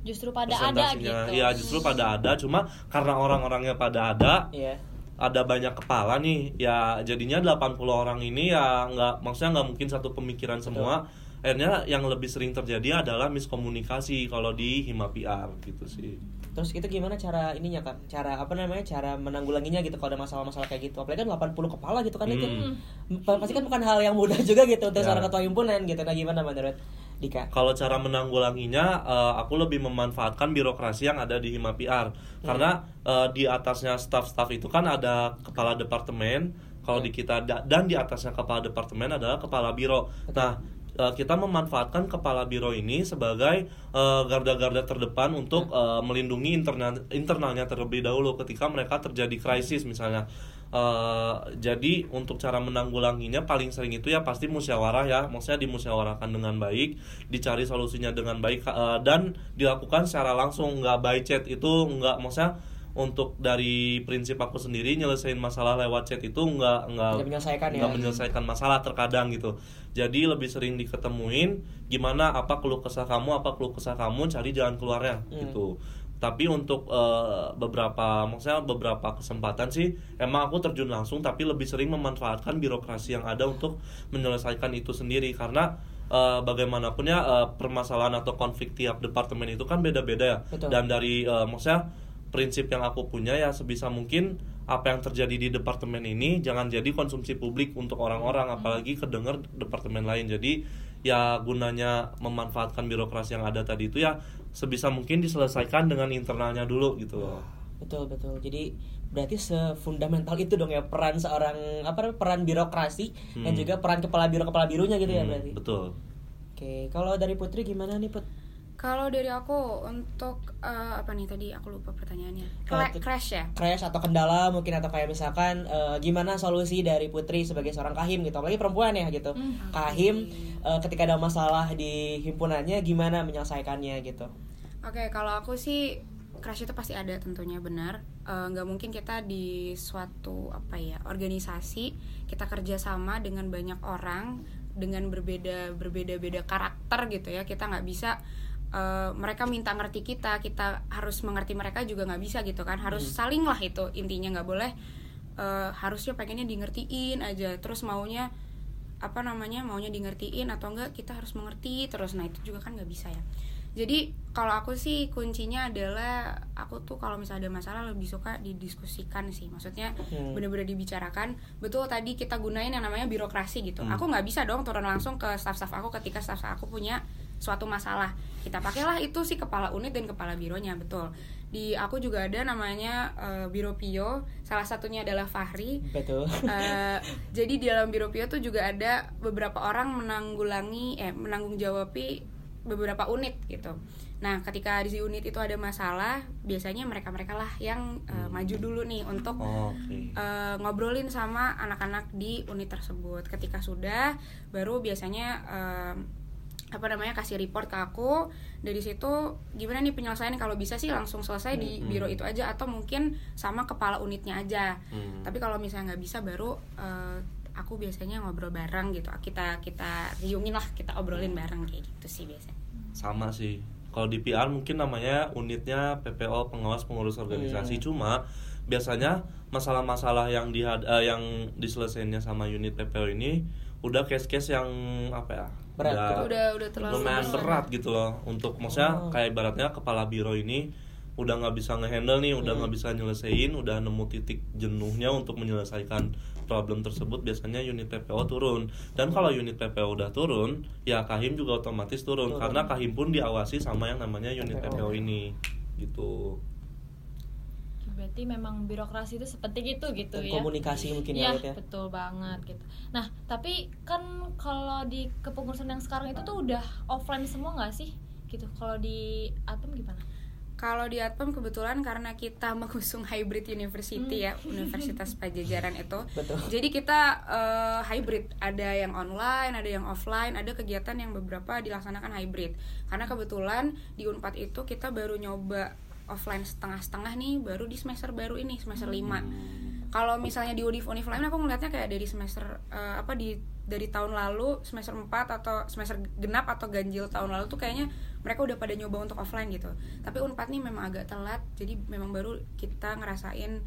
justru pada ada gitu. Ya justru pada ada. Cuma karena orang-orangnya pada ada yeah. ada banyak kepala nih. Ya jadinya 80 orang ini ya nggak maksudnya nggak mungkin satu pemikiran semua. Betul akhirnya yang lebih sering terjadi adalah miskomunikasi kalau di hima PR gitu sih Terus itu gimana cara ininya kan? Cara apa namanya? Cara menanggulanginya gitu kalau ada masalah-masalah kayak gitu. Apalagi kan 80 kepala gitu kan itu. Hmm. Pasti kan bukan hal yang mudah [laughs] juga gitu untuk Ya. seorang ketua himpunan gitu. Nah, gimana menurut Dika? Kalau cara menanggulanginya, eh, aku lebih memanfaatkan birokrasi yang ada di Hima PR. Karena eh, di atasnya staff-staff itu kan ada kepala departemen. Kalau di kita da- dan di atasnya kepala departemen adalah kepala biro. Nah, eh, kita memanfaatkan kepala biro ini sebagai eh, garda-garda terdepan untuk eh, melindungi internal internalnya terlebih dahulu ketika mereka terjadi krisis misalnya. Eh, jadi untuk cara menanggulanginya paling sering itu ya pasti musyawarah ya, maksudnya dimusyawarahkan dengan baik, dicari solusinya dengan baik eh, dan dilakukan secara langsung nggak by chat itu nggak maksudnya untuk dari prinsip aku sendiri nyelesain masalah lewat chat itu nggak nggak Nggak menyelesaikan ya. menyelesaikan masalah terkadang gitu. Jadi lebih sering diketemuin gimana apa keluh kesah kamu apa keluh kesah kamu cari jalan keluarnya Hmm. gitu tapi untuk eh, beberapa maksudnya beberapa kesempatan sih emang aku terjun langsung tapi lebih sering memanfaatkan birokrasi yang ada untuk menyelesaikan itu sendiri karena eh, bagaimanapun ya eh, permasalahan atau konflik tiap departemen itu kan beda-beda ya Betul. dan dari eh, maksudnya prinsip yang aku punya ya sebisa mungkin apa yang terjadi di departemen ini jangan jadi konsumsi publik untuk orang-orang apalagi kedenger departemen lain jadi ya gunanya memanfaatkan birokrasi yang ada tadi itu ya sebisa mungkin diselesaikan dengan internalnya dulu gitu loh Betul betul. Jadi berarti sefundamental itu dong ya peran seorang apa namanya, peran birokrasi dan Hmm. juga peran kepala biro kepala birunya gitu ya Hmm, berarti. betul Oke, kalau dari Putri gimana nih Put? Kalau dari aku untuk eh, apa nih tadi aku lupa pertanyaannya. Tu- crash ya. Crash atau kendala mungkin atau kayak misalkan eh, gimana solusi dari Putri sebagai seorang kahim gitu, apalagi perempuan ya gitu. Kahim eh, ketika ada masalah di himpunannya gimana menyelesaikannya gitu. Oke, kalau aku sih crash itu pasti ada tentunya benar. Nggak mungkin kita di suatu apa ya organisasi kita kerjasama dengan banyak orang dengan berbeda berbeda beda karakter gitu ya. Kita nggak bisa eh, mereka minta ngerti kita, kita harus mengerti mereka juga nggak bisa gitu kan. Harus saling lah itu intinya nggak boleh eh, harusnya pengennya di ngertiin aja. Terus maunya apa namanya maunya di ngertiin atau enggak kita harus mengerti terus. Nah itu juga kan nggak bisa ya. Jadi kalau aku sih kuncinya adalah aku tuh kalau misalnya ada masalah lebih suka didiskusikan sih. Maksudnya Hmm. bener-bener dibicarakan. Betul tadi kita gunain yang namanya birokrasi gitu. Hmm. aku nggak bisa dong turun langsung ke staff-staff aku ketika staff aku punya suatu masalah kita pakailah itu sih kepala unit dan kepala bironya betul di aku juga ada namanya eh, biro pio salah satunya adalah Fahri Betul. Eh, jadi di dalam biro Pio tuh juga ada beberapa orang menanggulangi eh menanggung jawabi beberapa unit gitu. Nah, ketika di unit itu ada masalah, biasanya mereka-mereka lah yang eh, maju dulu nih untuk Oh, oke eh, ngobrolin sama anak-anak di unit tersebut. Ketika sudah, baru biasanya eh, apa namanya kasih report ke aku. Dari situ gimana nih penyelesaian kalau bisa sih langsung selesai di Hmm. biro itu aja atau mungkin sama kepala unitnya aja. Hmm. Tapi kalau misalnya nggak bisa baru eh, aku biasanya ngobrol bareng gitu. Kita kita riungin lah, kita obrolin bareng kayak gitu sih biasanya. sama sih kalau di PR mungkin namanya unitnya PPO pengawas pengurus organisasi Hmm. cuma biasanya masalah-masalah yang di yang diselesaikannya sama unit PPO ini udah case-case yang apa ya Berat udah. Udah udah terlalu lumayan besar. berat gitu loh untuk maksudnya Oh. kayak ibaratnya kepala biro ini udah nggak bisa ngehandle nih udah Hmm. nggak bisa nyelesain udah nemu titik jenuhnya untuk menyelesaikan problem tersebut biasanya unit PPO turun dan kalau unit PPO udah turun ya kahim juga otomatis turun, Turun. karena kahim pun diawasi sama yang namanya unit PPO. PPO ini gitu berarti memang birokrasi itu seperti itu gitu Dan ya komunikasi mungkin ya, Iya, ya. betul banget gitu. Nah, tapi kan kalau di kepengurusan yang sekarang itu tuh udah offline semua nggak sih? Gitu. Kalau di Atom gimana? Kalau di Atpem kebetulan karena kita [laughs] mengusung hybrid university ya, Universitas [laughs] Pajajaran itu. Betul. Jadi kita eh, hybrid, ada yang online, ada yang offline, ada kegiatan yang beberapa dilaksanakan hybrid. Karena kebetulan di Unpad itu kita baru nyoba offline setengah-setengah nih baru di semester baru ini, semester 5 kalau misalnya di univ univ lain aku ngeliatnya kayak dari semester eh, apa di dari tahun lalu semester 4 atau semester genap atau ganjil tahun lalu tuh kayaknya mereka udah pada nyoba untuk offline gitu. Tapi unpad nih memang agak telat jadi memang baru kita ngerasain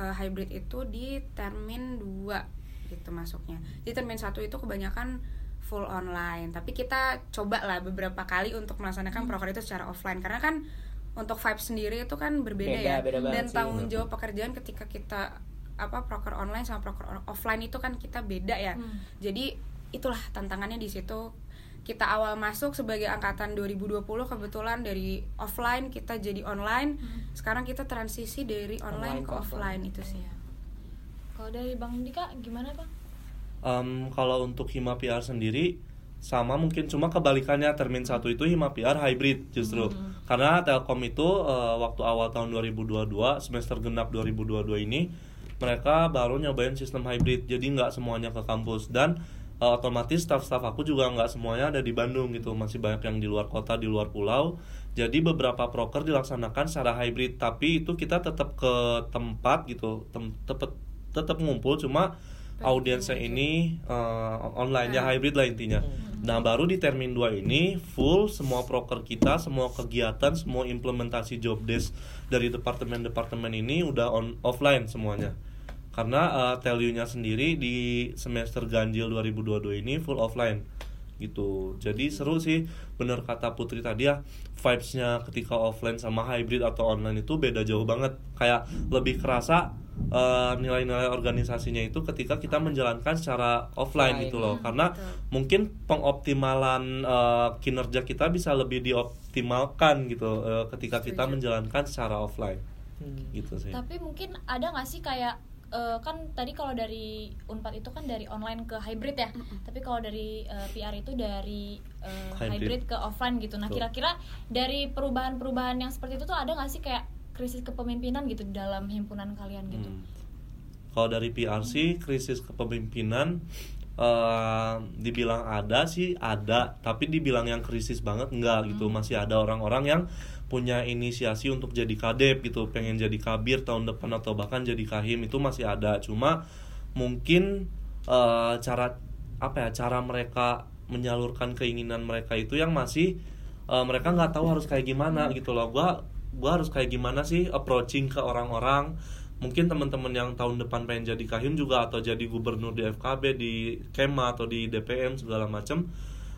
eh, hybrid itu di termin 2 gitu masuknya. Di termin satu itu kebanyakan full online tapi kita coba lah beberapa kali untuk melaksanakan proker itu secara offline. Karena kan untuk vibe sendiri itu kan berbeda Beda, ya beda dan sih. tanggung jawab pekerjaan ketika kita apa proker online sama proker offline itu kan kita beda ya Hmm. jadi itulah tantangannya di situ kita awal masuk sebagai angkatan 2020 kebetulan dari offline kita jadi online sekarang kita transisi dari online, Online ke ke offline itu sih Iya. Kalau dari Bang Dika gimana Bang? Em, kalau untuk Hima PR sendiri sama mungkin cuma kebalikannya termin satu itu Hima PR hybrid justru. Karena Telkom itu eh, waktu awal tahun 2022 semester genap 2022 ini mereka baru nyobain sistem hybrid. Jadi nggak semuanya ke kampus. Dan eh, otomatis staff-staff aku juga nggak semuanya ada di Bandung gitu. Masih banyak yang di luar kota di luar pulau. Jadi beberapa proker dilaksanakan secara hybrid. Tapi itu kita tetap ke tempat gitu. Tem tetap tetap ngumpul. Cuma audiensnya ini eh, online ya hybrid lah intinya. Nah baru di termin 2 ini full semua proker kita, semua kegiatan, semua implementasi job desk dari departemen-departemen ini udah on offline semuanya. Karena uh, nya sendiri di semester ganjil 2022 ini full offline gitu. Jadi seru sih bener kata Putri tadi ya vibes-nya ketika offline sama hybrid atau online itu beda jauh banget. Kayak lebih kerasa uh, nilai-nilai organisasinya itu ketika kita menjalankan secara offline gitu loh. Karena mungkin pengoptimalan uh, kinerja kita bisa lebih dioptimalkan gitu uh, ketika kita menjalankan secara offline. Hmm. Gitu sih. Tapi mungkin ada nggak sih kayak eh, kan tadi kalau dari Unpad itu kan dari online ke hybrid ya. Tapi kalau dari eh, PR itu dari eh, Hybrid. hybrid. ke offline gitu. Nah, kira-kira dari perubahan-perubahan yang seperti itu tuh ada nggak sih kayak krisis kepemimpinan gitu di dalam himpunan kalian gitu? Hmm. Kalau dari PRC krisis kepemimpinan eh, dibilang ada sih ada, tapi dibilang yang krisis banget enggak gitu. Masih ada orang-orang yang punya inisiasi untuk jadi kadep gitu, pengen jadi kabir tahun depan atau bahkan jadi kahim itu masih ada. Cuma mungkin eh, cara apa ya cara mereka menyalurkan keinginan mereka itu yang masih eh, mereka nggak tahu harus kayak gimana gitu loh. Gua gua harus kayak gimana sih approaching ke orang-orang mungkin teman-teman yang tahun depan pengen jadi kahim juga atau jadi gubernur di FKB di Kema atau di DPM segala macam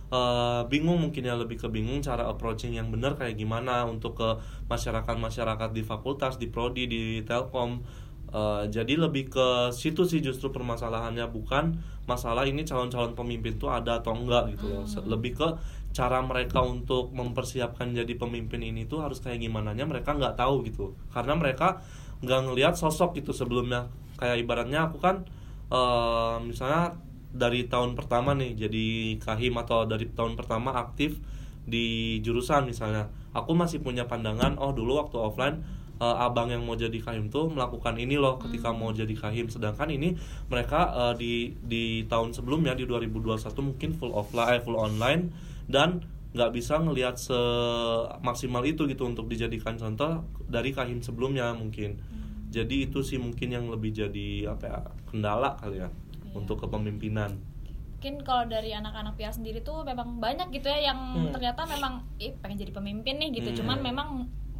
eh, bingung mungkin ya lebih ke bingung cara approaching yang benar kayak gimana untuk ke masyarakat masyarakat di fakultas di prodi di telkom. Eh, jadi lebih ke situ sih justru permasalahannya bukan masalah ini calon-calon pemimpin tuh ada atau enggak gitu loh. Se- lebih ke cara mereka untuk mempersiapkan jadi pemimpin ini tuh harus kayak gimana nya mereka nggak tahu gitu. Karena mereka nggak ngelihat sosok gitu sebelumnya. Kayak ibaratnya aku kan eh, misalnya dari tahun pertama nih jadi kahim atau dari tahun pertama aktif di jurusan misalnya. Aku masih punya pandangan oh dulu waktu offline eh, abang yang mau jadi kahim tuh melakukan ini loh ketika mau jadi kahim. Sedangkan ini mereka eh, di di tahun sebelumnya di 2021 mungkin full offline eh, full online dan nggak bisa ngelihat semaksimal itu gitu untuk dijadikan contoh dari kahim sebelumnya mungkin. Jadi itu sih mungkin yang lebih jadi apa ya kendala kali ya untuk kepemimpinan Mungkin kalau dari anak-anak PR sendiri tuh memang banyak gitu ya yang Hmm. ternyata memang ih pengen jadi pemimpin nih gitu. Hmm. Cuman memang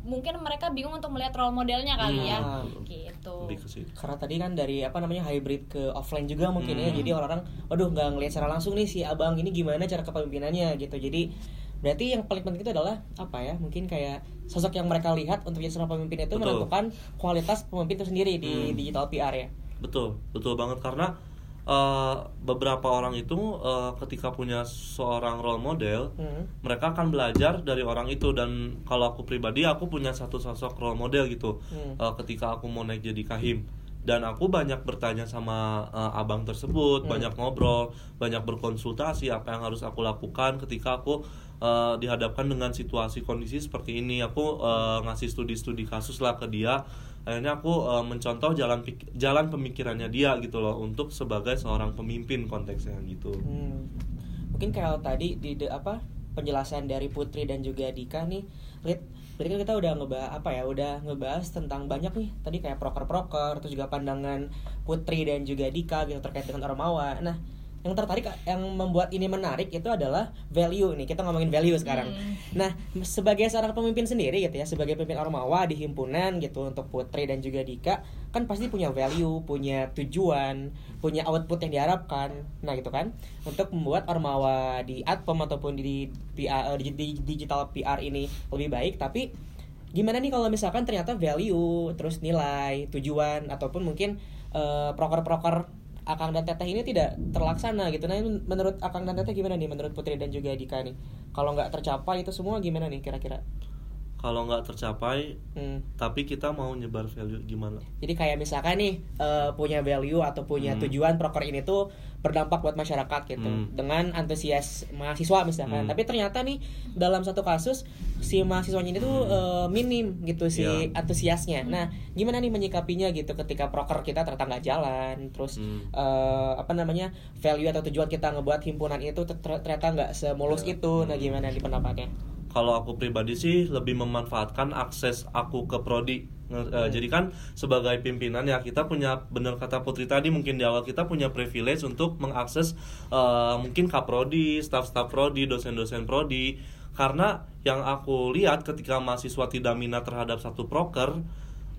mungkin mereka bingung untuk melihat role modelnya kali ya. Hmm. Gitu. lebih ke situ karena tadi kan dari apa namanya hybrid ke offline juga mungkin ya Hmm. jadi orang-orang waduh nggak ngelihat secara langsung nih si abang ini gimana cara kepemimpinannya gitu jadi berarti yang paling penting itu adalah apa ya mungkin kayak sosok yang mereka lihat untuk jadi seorang pemimpin itu Betul. menentukan kualitas pemimpin itu sendiri di Hmm. digital PR ya Betul, betul banget karena eh, beberapa orang itu eh, ketika punya seorang role model, Hmm. mereka akan belajar dari orang itu dan kalau aku pribadi aku punya satu sosok role model gitu. Hmm. Eh, ketika aku mau naik jadi kahim dan aku banyak bertanya sama eh, abang tersebut, Hmm. banyak ngobrol, banyak berkonsultasi apa yang harus aku lakukan ketika aku eh, dihadapkan dengan situasi kondisi seperti ini. Aku eh, ngasih studi-studi kasus lah ke dia. Akhirnya aku eh, mencontoh jalan pik- jalan pemikirannya dia gitu loh untuk sebagai seorang pemimpin konteksnya gitu. Hmm. Mungkin kalau tadi di de- apa penjelasan dari Putri dan juga Dika nih, Lid, berarti kan kita udah ngebahas apa ya, udah ngebahas tentang banyak nih tadi kayak proker-proker, terus juga pandangan Putri dan juga Dika gitu terkait dengan Ormawa. Nah, yang tertarik yang membuat ini menarik itu adalah value nih. Kita ngomongin value sekarang. Hmm. nah sebagai seorang pemimpin sendiri gitu ya sebagai pemimpin ormawa di himpunan gitu untuk putri dan juga dika kan pasti punya value punya tujuan punya output yang diharapkan. Nah gitu kan? Untuk membuat ormawa di adpom ataupun di, PR, di, di digital PR ini lebih baik. Tapi gimana nih kalau misalkan ternyata value terus nilai tujuan ataupun mungkin uh, proker-proker Akang dan Teteh ini tidak terlaksana gitu. Nah, menurut Akang dan Teteh gimana nih menurut Putri dan juga Dika nih? Kalau nggak tercapai itu semua gimana nih kira-kira? Kalau nggak tercapai hmm. tapi kita mau nyebar value gimana jadi kayak misalkan nih uh, punya value atau punya hmm. tujuan proker ini tuh berdampak buat masyarakat gitu hmm. dengan antusias mahasiswa misalkan hmm. tapi ternyata nih dalam satu kasus si mahasiswanya ini tuh uh, minim gitu si yeah. antusiasnya nah gimana nih menyikapinya gitu ketika proker kita ternyata nggak jalan terus hmm. uh, apa namanya value atau tujuan kita ngebuat himpunan itu ternyata nggak semulus yeah. itu nah gimana nih pendapatnya kalau aku pribadi sih lebih memanfaatkan akses aku ke prodi hmm. jadi kan sebagai pimpinan ya kita punya benar kata Putri tadi mungkin di awal kita punya privilege untuk mengakses uh, mungkin kaprodi, staff-staff prodi, dosen-dosen prodi karena yang aku lihat ketika mahasiswa tidak minat terhadap satu proker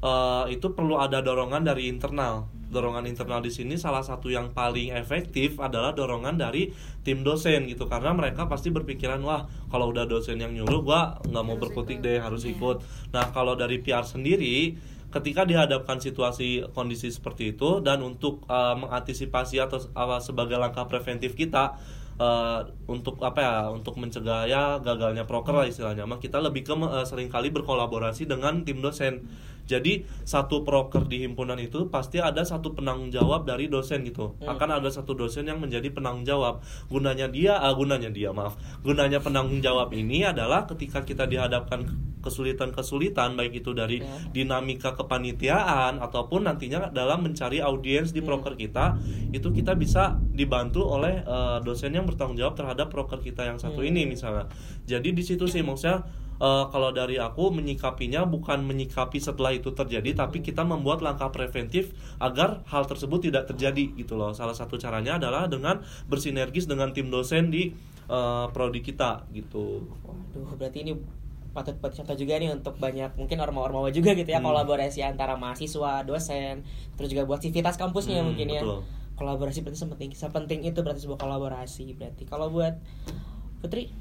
uh, itu perlu ada dorongan dari internal. Dorongan internal di sini salah satu yang paling efektif adalah dorongan dari tim dosen gitu. Karena mereka pasti berpikiran wah kalau udah dosen yang nyuruh gua nggak mau berkutik deh harus iya. ikut. Nah kalau dari PR sendiri ketika dihadapkan situasi kondisi seperti itu dan untuk uh, mengantisipasi atau uh, sebagai langkah preventif kita uh, untuk apa ya untuk mencegah ya gagalnya proker lah istilahnya mah kita lebih ke uh, sering kali berkolaborasi dengan tim dosen jadi satu proker di himpunan itu pasti ada satu penanggung jawab dari dosen gitu. Hmm. Akan ada satu dosen yang menjadi penanggung jawab. Gunanya dia, ah, gunanya dia maaf. Gunanya penanggung jawab ini adalah ketika kita dihadapkan kesulitan-kesulitan baik itu dari ya. dinamika kepanitiaan ataupun nantinya dalam mencari audiens di hmm. proker kita, itu kita bisa dibantu oleh uh, dosen yang bertanggung jawab terhadap proker kita yang satu hmm. ini misalnya. Jadi di situ sih maksudnya uh, kalau dari aku menyikapinya bukan menyikapi setelah itu terjadi tapi kita membuat langkah preventif agar hal tersebut tidak terjadi gitu loh salah satu caranya adalah dengan bersinergis dengan tim dosen di uh, prodi kita gitu waduh berarti ini patut patut contoh juga nih untuk banyak mungkin ormawa-ormawa juga gitu ya hmm. kolaborasi antara mahasiswa dosen terus juga buat civitas kampusnya hmm, mungkin ya betul. kolaborasi berarti sepenting sepenting itu berarti sebuah kolaborasi berarti kalau buat Putri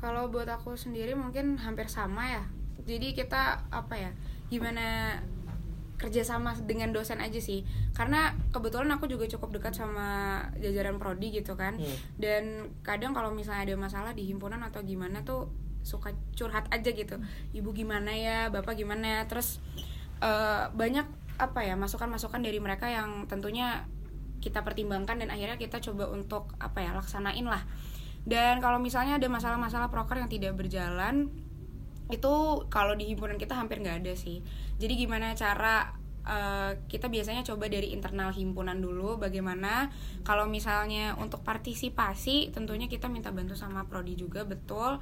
kalau buat aku sendiri mungkin hampir sama ya. Jadi kita apa ya? Gimana kerjasama dengan dosen aja sih karena kebetulan aku juga cukup dekat sama jajaran prodi gitu kan hmm. dan kadang kalau misalnya ada masalah di himpunan atau gimana tuh suka curhat aja gitu. Ibu gimana ya? Bapak gimana ya? Terus uh, banyak apa ya masukan-masukan dari mereka yang tentunya kita pertimbangkan dan akhirnya kita coba untuk apa ya laksanain lah. Dan kalau misalnya ada masalah-masalah proker yang tidak berjalan itu kalau di himpunan kita hampir nggak ada sih. Jadi gimana cara uh, kita biasanya coba dari internal himpunan dulu bagaimana kalau misalnya untuk partisipasi tentunya kita minta bantu sama prodi juga betul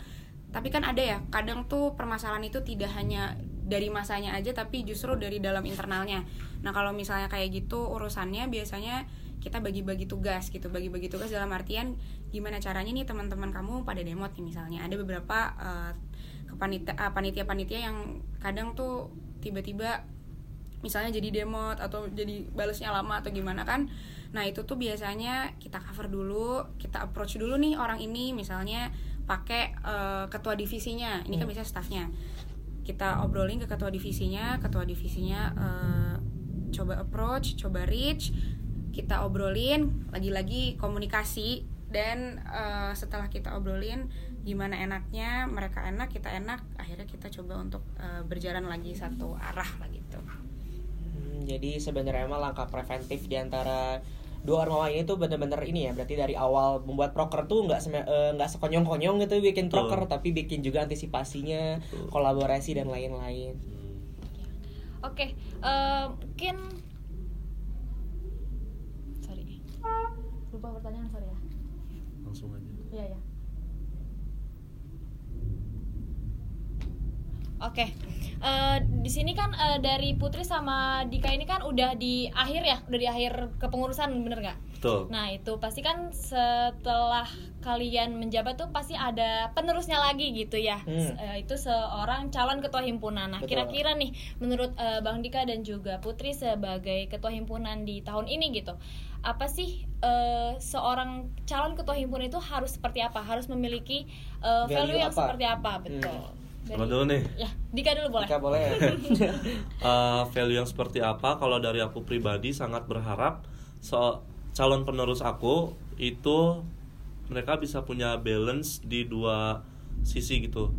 tapi kan ada ya kadang tuh permasalahan itu tidak hanya dari masanya aja tapi justru dari dalam internalnya. Nah kalau misalnya kayak gitu urusannya biasanya kita bagi-bagi tugas gitu. Bagi-bagi tugas dalam artian gimana caranya nih teman-teman kamu pada demot nih misalnya. Ada beberapa uh, panitia-panitia yang kadang tuh tiba-tiba misalnya jadi demot atau jadi balasnya lama atau gimana kan. Nah itu tuh biasanya kita cover dulu kita approach dulu nih orang ini misalnya pakai uh, ketua divisinya. Ini kan hmm. biasanya staffnya. Kita obrolin ke ketua divisinya ketua divisinya uh, coba approach coba reach kita obrolin lagi-lagi komunikasi dan uh, setelah kita obrolin gimana enaknya mereka enak kita enak akhirnya kita coba untuk uh, berjalan lagi satu arah lah gitu. Hmm, jadi sebenarnya emang langkah preventif di antara dua orang ini tuh bener-bener ini ya berarti dari awal membuat proker tuh nggak uh, nggak sekonyong-konyong gitu bikin proker tapi bikin juga antisipasinya Betul. kolaborasi dan lain-lain. Oke okay, uh, mungkin sorry. Lupa pertanyaan sorry ya. Langsung aja. Iya ya Oke, okay. uh, eh, di sini kan uh, dari Putri sama Dika ini kan udah di akhir ya, udah di akhir kepengurusan, bener nggak? Betul. Nah itu pasti kan setelah kalian menjabat tuh pasti ada penerusnya lagi gitu ya. Hmm. Uh, itu seorang calon ketua himpunan. Nah kira-kira nih menurut uh, Bang Dika dan juga Putri sebagai ketua himpunan di tahun ini gitu, apa sih uh, seorang calon ketua himpunan itu harus seperti apa? Harus memiliki uh, value, Value yang apa? seperti apa? Betul. Hmm. Sama dulu nih. Ya, Dika dulu boleh. Dika boleh [laughs] Eh, value yang seperti apa? Kalau dari aku pribadi sangat berharap so calon penerus aku itu mereka bisa punya balance di dua sisi gitu.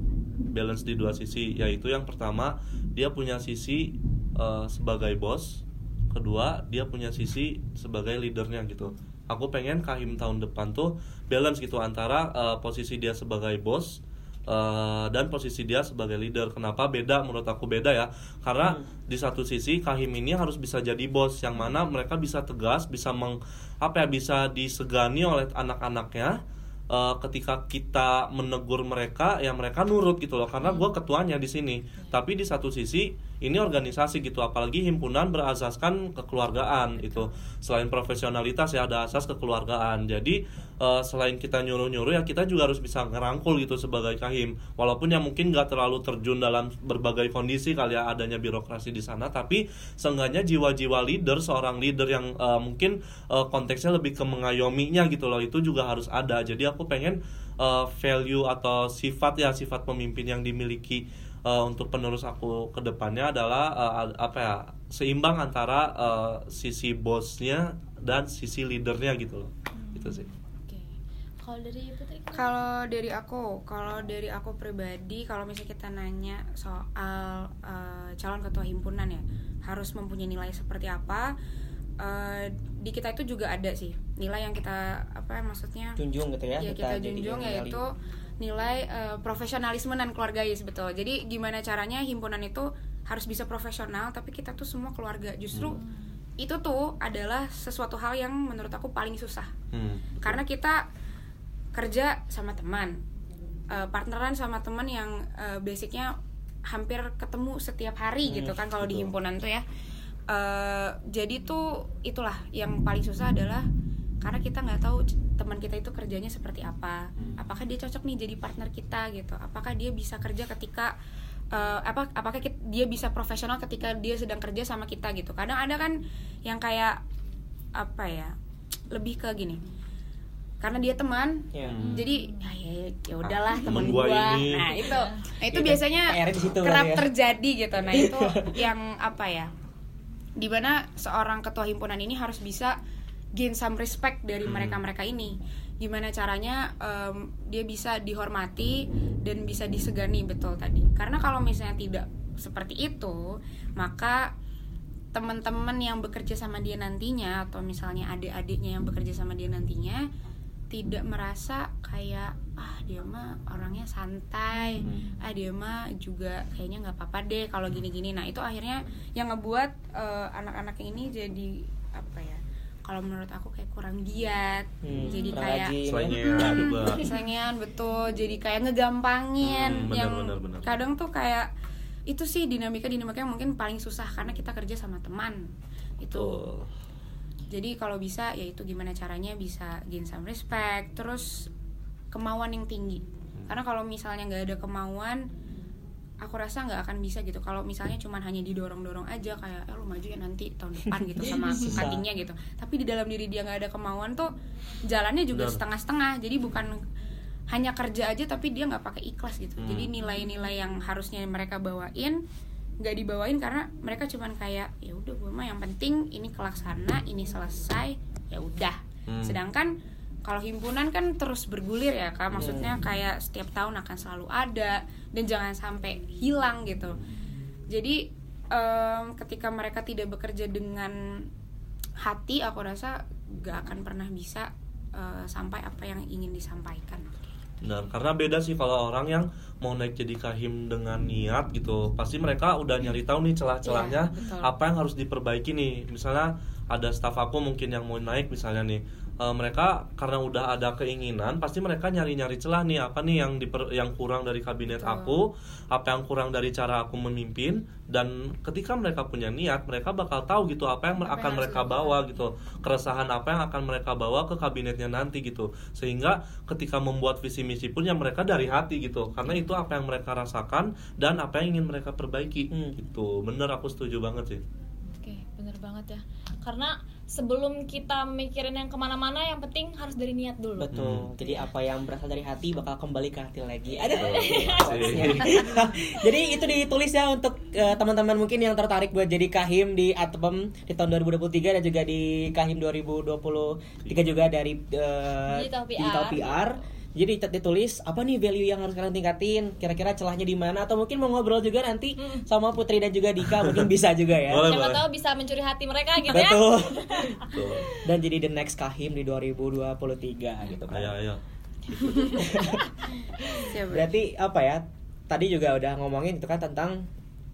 Balance di dua sisi yaitu yang pertama dia punya sisi eh, sebagai bos. Kedua dia punya sisi sebagai leadernya gitu. Aku pengen kahim tahun depan tuh balance gitu antara eh, posisi dia sebagai bos eh, dan posisi dia sebagai leader. Kenapa beda? Menurut aku beda ya. Karena di satu sisi Kahim ini harus bisa jadi bos yang mana mereka bisa tegas, bisa meng apa ya bisa disegani oleh anak-anaknya. eh, ketika kita menegur mereka ya mereka nurut gitu loh karena gue ketuanya di sini tapi di satu sisi ini organisasi gitu apalagi himpunan berasaskan kekeluargaan itu selain profesionalitas ya ada asas kekeluargaan. Jadi eh, selain kita nyuruh-nyuruh ya kita juga harus bisa ngerangkul gitu sebagai kahim. Walaupun ya mungkin nggak terlalu terjun dalam berbagai kondisi kali ya adanya birokrasi di sana tapi seenggaknya jiwa-jiwa leader seorang leader yang eh, mungkin eh, konteksnya lebih ke mengayominya gitu loh itu juga harus ada. Jadi aku pengen eh, value atau sifat ya sifat pemimpin yang dimiliki eh, untuk penerus aku ke depannya adalah ad- apa ya seimbang antara eh, sisi bosnya dan sisi leadernya gitu loh itu sih Oke. Kalau dari Putri gimana? Kalau dari aku, kalau dari aku pribadi, kalau misalnya kita nanya soal eh, calon ketua himpunan ya, harus mempunyai nilai seperti apa? eh, di kita itu juga ada sih nilai yang kita apa maksudnya Junjung gitu ya. ya kita jadi junjung nilai. yaitu nilai eh, profesionalisme dan keluargais betul. Jadi gimana caranya himpunan itu harus bisa profesional tapi kita tuh semua keluarga. Justru itu tuh adalah sesuatu hal yang menurut aku paling susah. Hmm. Karena kita kerja sama teman, eh, partneran sama teman yang eh, basicnya hampir ketemu setiap hari Hmm, gitu kan kalau di himpunan tuh ya. Eh, jadi tuh itulah yang paling susah adalah karena kita nggak tahu teman kita itu kerjanya seperti apa. Apakah dia cocok nih jadi partner kita gitu? Apakah dia bisa kerja ketika eh, apa apakah kit- dia bisa profesional ketika dia sedang kerja sama kita gitu? Kadang ada kan yang kayak apa ya lebih ke gini. Karena dia teman Ya. jadi ya ya, ya udahlah Ah, teman temen gua gua. ini. nah itu. Nah [laughs] itu Gitu. biasanya di kerap ya. terjadi gitu. Nah itu [laughs] yang apa ya di mana seorang ketua himpunan ini harus bisa gain some respect dari Hmm. mereka mereka ini gimana caranya em, dia bisa dihormati dan bisa disegani betul tadi karena kalau misalnya tidak seperti itu maka teman-teman yang bekerja sama dia nantinya atau misalnya adik-adiknya yang bekerja sama dia nantinya tidak merasa kayak ah dia mah orangnya santai Hmm. ah dia mah juga kayaknya nggak apa-apa deh kalau gini-gini nah itu akhirnya yang ngebuat eh, anak-anak ini jadi apa ya kalau menurut aku kayak kurang giat. Hmm, jadi kayak ya juga. Sengean betul. Jadi kayak ngegampangin Hmm, benar, yang benar, benar. kadang tuh kayak itu sih dinamika dinamika yang mungkin paling susah karena kita kerja sama teman. Itu. Jadi kalau bisa ya itu gimana caranya bisa gain some respect terus kemauan yang tinggi. Karena kalau misalnya nggak ada kemauan aku rasa nggak akan bisa gitu kalau misalnya cuman hanya didorong dorong aja kayak eh lu maju ya nanti tahun depan gitu sama [laughs] cuttingnya gitu tapi di dalam diri dia nggak ada kemauan tuh jalannya juga Benar. setengah setengah jadi bukan hanya kerja aja tapi dia nggak pakai ikhlas gitu Hmm. jadi nilai-nilai yang harusnya mereka bawain nggak dibawain karena mereka cuman kayak ya udah gue mah yang penting ini kelaksana ini selesai ya udah Hmm. sedangkan kalau himpunan kan terus bergulir ya kak. Maksudnya kayak setiap tahun akan selalu ada dan jangan sampai hilang gitu. Jadi em, ketika mereka tidak bekerja dengan hati aku rasa gak akan pernah bisa eh, sampai apa yang ingin disampaikan. Benar, karena beda sih kalau orang yang mau naik jadi kahim dengan niat gitu, pasti mereka udah nyari tahu nih celah-celahnya Iya, betul. apa yang harus diperbaiki nih. Misalnya ada staf aku mungkin yang mau naik misalnya nih, uh, mereka karena udah ada keinginan pasti mereka nyari-nyari celah nih apa nih yang diper, yang kurang dari kabinet aku apa yang kurang dari cara aku memimpin dan ketika mereka punya niat mereka bakal tahu gitu apa yang Apa akan yang mereka bawa gitu. Keresahan apa yang akan mereka bawa ke kabinetnya nanti gitu. Sehingga ketika membuat visi misi pun yang mereka dari hati gitu. Karena itu apa yang mereka rasakan dan apa yang ingin mereka perbaiki. Hmm. gitu. Bener aku setuju banget sih. Oke, bener banget ya. Karena sebelum kita mikirin yang ke mana-mana, yang penting harus dari niat dulu. Betul. Hmm. Jadi apa yang berasal dari hati bakal kembali ke hati lagi. Ada. Betul. [laughs] [laughs] jadi itu ditulis ya untuk eh, teman-teman mungkin yang tertarik buat jadi kahim di Atpem di tahun 2023 dan juga di kahim 2023 juga dari eh, Digital PR. Digital PR. Jadi ditulis apa nih value yang harus kalian tingkatin, kira-kira celahnya di mana atau mungkin mau ngobrol juga nanti sama Putri dan juga Dika mungkin [laughs] bisa juga ya. Boleh. Siapa tahu bisa mencuri hati mereka gitu ya. Betul. [laughs] Betul. Dan jadi the next kahim di 2023 gitu kan. ayo ayo Siap. [laughs] Berarti apa ya? Tadi juga udah ngomongin itu kan tentang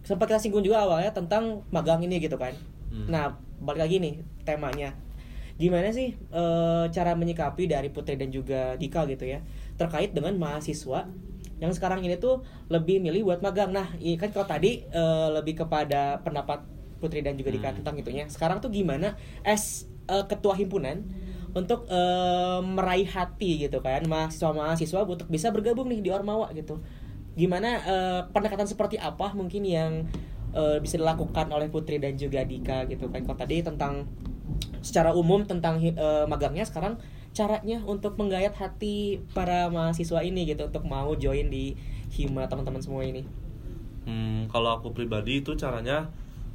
sempat kita singgung juga awalnya tentang magang ini gitu kan. Hmm. Nah, balik lagi nih temanya. Gimana sih eh, cara menyikapi dari Putri dan juga Dika gitu ya terkait dengan mahasiswa yang sekarang ini tuh lebih milih buat magang. Nah, ini kan kalau tadi eh, lebih kepada pendapat Putri dan juga Dika Hmm. tentang itunya. Sekarang tuh gimana as eh, ketua himpunan untuk eh, meraih hati gitu kan mahasiswa-mahasiswa untuk bisa bergabung nih di Ormawa gitu. Gimana eh, pendekatan seperti apa mungkin yang bisa dilakukan oleh Putri dan juga Dika gitu kan. Kalau tadi tentang secara umum tentang eh, magangnya sekarang caranya untuk menggayat hati para mahasiswa ini gitu untuk mau join di hima teman-teman semua ini. Hmm, kalau aku pribadi itu caranya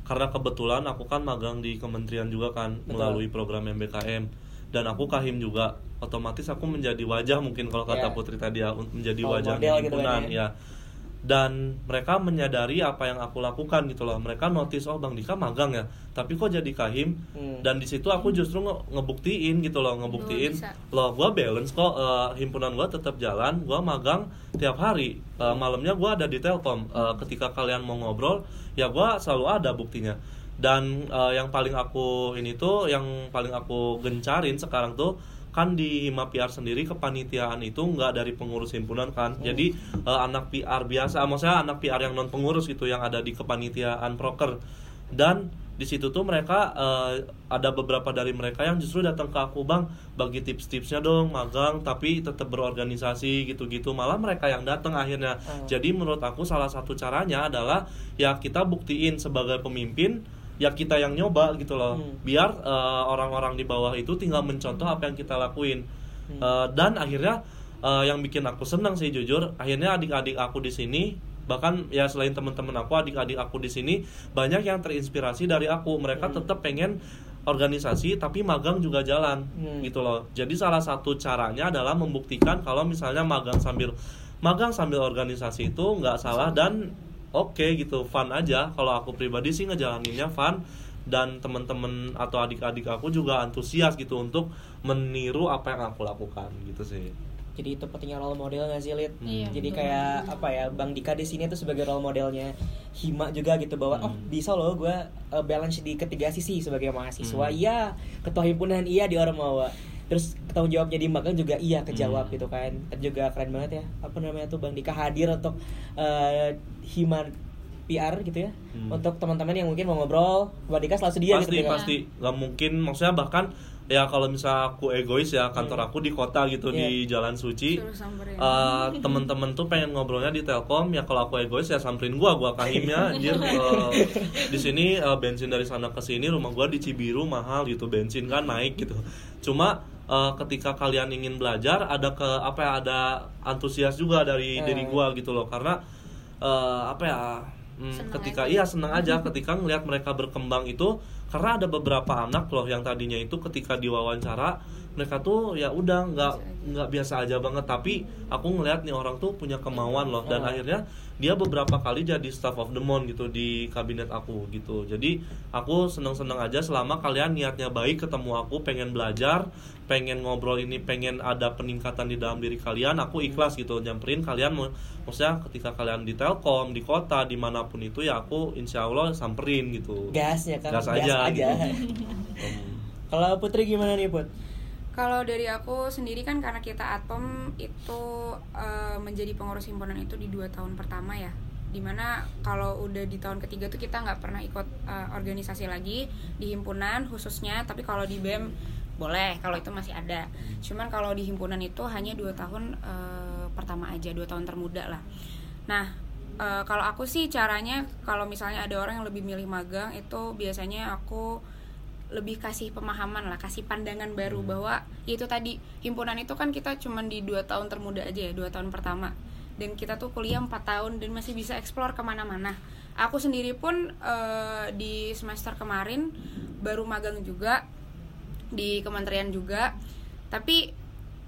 karena kebetulan aku kan magang di kementerian juga kan Betul. melalui program MBKM dan aku kahim juga otomatis aku menjadi wajah mungkin kalau kata Ya. Putri tadi ya menjadi Role wajah gitu himpunan kan ya. ya dan mereka menyadari apa yang aku lakukan gitu loh. Mereka notice oh bang Dika magang ya? Tapi kok jadi kahim Hmm. dan di situ aku justru nge- ngebuktiin gitu loh ngebuktiin bisa. loh gue balance kok eh, himpunan gue tetap jalan gue magang tiap hari. Eh, malamnya gue ada di telkom. Eh, ketika kalian mau ngobrol ya gue selalu ada buktinya. Dan eh, yang paling aku ini tuh yang paling aku gencarin sekarang tuh kan di Hima PR sendiri kepanitiaan itu nggak dari pengurus himpunan kan. Jadi eh, anak PR biasa maksudnya anak PR yang non pengurus gitu yang ada di kepanitiaan proker. Dan di situ tuh mereka eh, ada beberapa dari mereka yang justru datang ke aku bang bagi tips-tipsnya dong magang tapi tetap berorganisasi gitu-gitu. Malah mereka yang datang akhirnya. Oh. jadi menurut aku salah satu caranya adalah ya kita buktiin sebagai pemimpin ya kita yang nyoba gitu loh Hmm. biar eh, orang-orang di bawah itu tinggal mencontoh apa yang kita lakuin Hmm. Eh, dan akhirnya eh, yang bikin aku senang sih jujur akhirnya adik-adik aku di sini bahkan ya selain teman-teman aku adik-adik aku di sini banyak yang terinspirasi dari aku mereka Hmm. tetap pengen organisasi tapi magang juga jalan Hmm. gitu loh jadi salah satu caranya adalah membuktikan kalau misalnya magang sambil magang sambil organisasi itu nggak salah dan oke gitu fun aja kalau aku pribadi sih ngejalaninnya fun dan teman-teman atau adik-adik aku juga antusias gitu untuk meniru apa yang aku lakukan gitu sih Jadi itu pentingnya role model nggak sih Lid? Iya, Jadi betul. kayak apa ya Bang Dika di sini tuh sebagai role modelnya Hima juga gitu bahwa oh Hmm. bisa loh gue uh, balance di ketiga sisi sebagai mahasiswa Hmm. iya ketua himpunan iya di Ormawa terus tanggung jawabnya di magang juga iya kejawab Hmm. gitu kan. Dan juga keren banget ya apa namanya tuh Bang Dika hadir untuk uh, Hima PR gitu ya. Hmm. untuk teman-teman yang mungkin mau ngobrol Bang Dika selalu sedia pasti gitu kan. pasti. Nggak mungkin maksudnya bahkan ya kalau misal aku egois ya kantor aku di kota gitu di Jalan Suci. Eh, temen-temen tuh pengen ngobrolnya di Telkom. Ya kalau aku egois ya samperin gua gua kahimnya anjir. [laughs] Eh, di sini eh, bensin dari sana ke sini rumah gua di Cibiru mahal gitu bensin kan naik gitu. Cuma eh, ketika kalian ingin belajar ada ke apa ya ada antusias juga dari Eh. diri gua gitu loh karena eh, apa ya hmm, Seneng ketika aja. iya senang aja ketika ngelihat mereka berkembang itu karena ada beberapa anak loh yang tadinya itu ketika diwawancara mereka tuh ya udah nggak nggak biasa aja banget. Tapi aku ngelihat nih orang tuh punya kemauan loh. Dan Oh. akhirnya dia beberapa kali jadi staff of the month gitu di kabinet aku gitu. Jadi aku seneng seneng aja selama kalian niatnya baik ketemu aku pengen belajar pengen ngobrol ini pengen ada peningkatan di dalam diri kalian aku ikhlas gitu. Nyamperin kalian maksudnya ketika kalian di telkom di kota di mana pun itu ya aku insya Allah samperin gitu. Gasnya kan? Gas aja, gitu. [laughs] kalau Putri gimana nih Put? Kalau dari aku sendiri kan karena kita Atom itu uh, menjadi pengurus himpunan itu di dua tahun pertama ya. Di mana kalau udah di tahun ketiga tuh kita nggak pernah ikut uh, organisasi lagi di himpunan khususnya tapi kalau di bem boleh kalau itu masih ada. Cuman kalau di himpunan itu hanya dua tahun uh, pertama aja dua tahun termuda lah. Nah uh, kalau aku sih caranya kalau misalnya ada orang yang lebih milih magang itu biasanya aku lebih kasih pemahaman lah kasih pandangan baru hmm. bahwa ya itu tadi himpunan itu kan kita cuman di dua tahun termuda aja ya dua tahun pertama. Dan kita tuh kuliah 4 tahun dan masih bisa explore ke mana-mana. Aku sendiri pun uh, di semester kemarin baru magang juga di kementerian juga tapi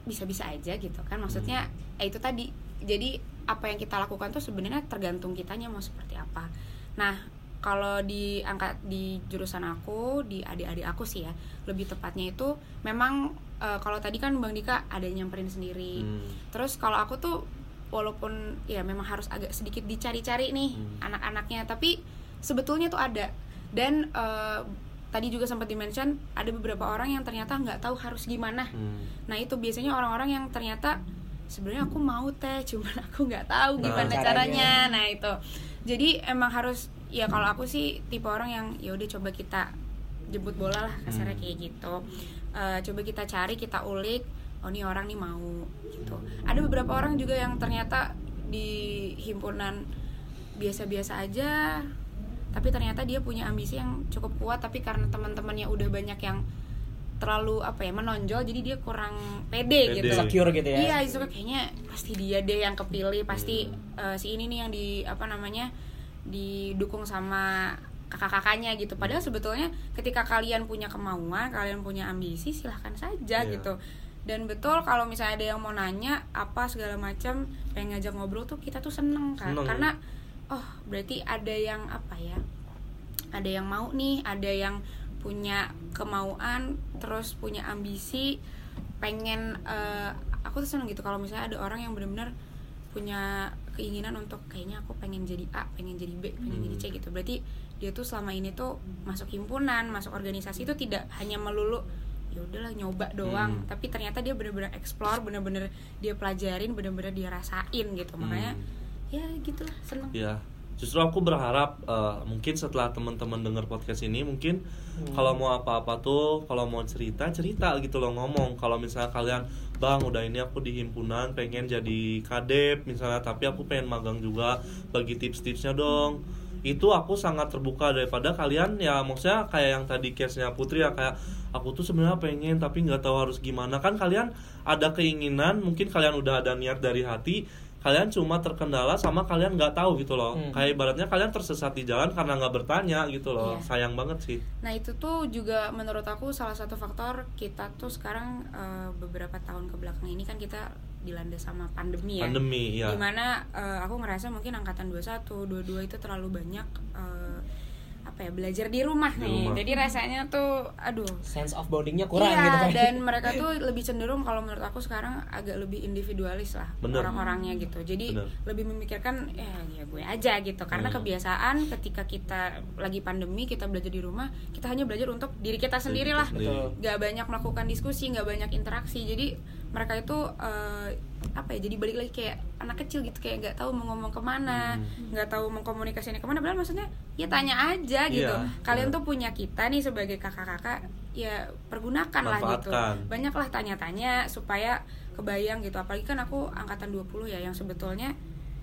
bisa-bisa aja gitu kan maksudnya eh, itu tadi. Jadi apa yang kita lakukan tuh sebenarnya tergantung kitanya mau seperti apa. Nah kalau di angka di jurusan aku di adik-adik aku sih ya lebih tepatnya itu memang uh, kalau tadi kan bang Dika ada yang nyamperin sendiri hmm. terus kalau aku tuh walaupun ya memang harus agak sedikit dicari-cari nih hmm. anak-anaknya tapi sebetulnya tuh ada dan uh, tadi juga sempat dimention ada beberapa orang yang ternyata nggak tahu harus gimana hmm. nah itu biasanya orang-orang yang ternyata sebenarnya aku mau teh cuman [laughs] aku nggak tahu nah, gimana caranya. caranya nah itu jadi emang harus ya kalau aku sih tipe orang yang ya udah coba kita jemput bola lah kasarnya hmm. kayak gitu. Uh, coba kita cari kita ulik oh ini orang nih mau gitu. Ada beberapa orang juga yang ternyata di himpunan biasa-biasa aja tapi ternyata dia punya ambisi yang cukup kuat tapi karena teman-temannya udah banyak yang terlalu apa ya menonjol jadi dia kurang pede, pede. gitu. Secure gitu ya? Iya itu kayaknya pasti dia deh yang kepilih pasti uh, si ini nih yang di apa namanya didukung sama kakak-kakaknya gitu. Padahal sebetulnya ketika kalian punya kemauan kalian punya ambisi silahkan saja yeah. gitu. Dan betul kalau misalnya ada yang mau nanya apa segala macam pengen ngajak ngobrol tuh kita tuh seneng kan. Seneng. karena oh berarti ada yang apa ya ada yang mau nih ada yang punya kemauan terus punya ambisi pengen uh, aku tuh seneng gitu. Kalau misalnya ada orang yang benar-benar punya keinginan untuk kayaknya aku pengen jadi A pengen jadi B pengen hmm. jadi C gitu berarti dia tuh selama ini tuh masuk himpunan masuk organisasi itu tidak hanya melulu ya udahlah nyoba doang hmm. tapi ternyata dia bener-bener explore bener-bener dia pelajarin bener-bener dia rasain gitu makanya hmm. ya gitulah seneng ya justru aku berharap uh, mungkin setelah teman-teman dengar podcast ini mungkin hmm. kalau mau apa-apa tuh kalau mau cerita cerita gitu loh ngomong. Kalau misalnya kalian bang udah ini aku di himpunan pengen jadi kadep misalnya tapi aku pengen magang juga bagi tips-tipsnya dong. Itu aku sangat terbuka daripada kalian ya maksudnya kayak yang tadi case-nya Putri ya kayak aku tuh sebenarnya pengen tapi nggak tahu harus gimana. Kan kalian ada keinginan mungkin kalian udah ada niat dari hati kalian cuma terkendala sama kalian nggak tahu gitu loh hmm. kayak ibaratnya kalian tersesat di jalan karena nggak bertanya gitu loh iya. sayang banget sih nah itu tuh juga menurut aku salah satu faktor kita tuh sekarang uh, beberapa tahun ke belakang ini kan kita dilanda sama pandemi ya. Pandemi, ya. Di mana uh, aku ngerasa mungkin angkatan 21, 22 itu terlalu banyak uh, apa ya belajar di rumah di nih. Rumah. Jadi rasanya tuh aduh, sense of bondingnya kurang iya, gitu kan. dan mereka tuh lebih cenderung kalau menurut aku sekarang agak lebih individualis lah orang-orangnya gitu. Jadi Bener. lebih memikirkan ya ya gue aja gitu. Karena hmm. kebiasaan ketika kita lagi pandemi kita belajar di rumah, kita hanya belajar untuk diri kita sendiri lah. Gak banyak melakukan diskusi, gak banyak interaksi. Jadi mereka itu uh, apa ya jadi balik lagi kayak anak kecil gitu kayak nggak tahu mau ngomong ke mana hmm. nggak hmm. tahu mau komunikasinya ke mana padahal maksudnya ya tanya aja gitu yeah, kalian yeah. tuh punya kita nih sebagai kakak-kakak ya pergunakan lah gitu banyaklah tanya-tanya supaya kebayang gitu apalagi kan aku angkatan 20 ya yang sebetulnya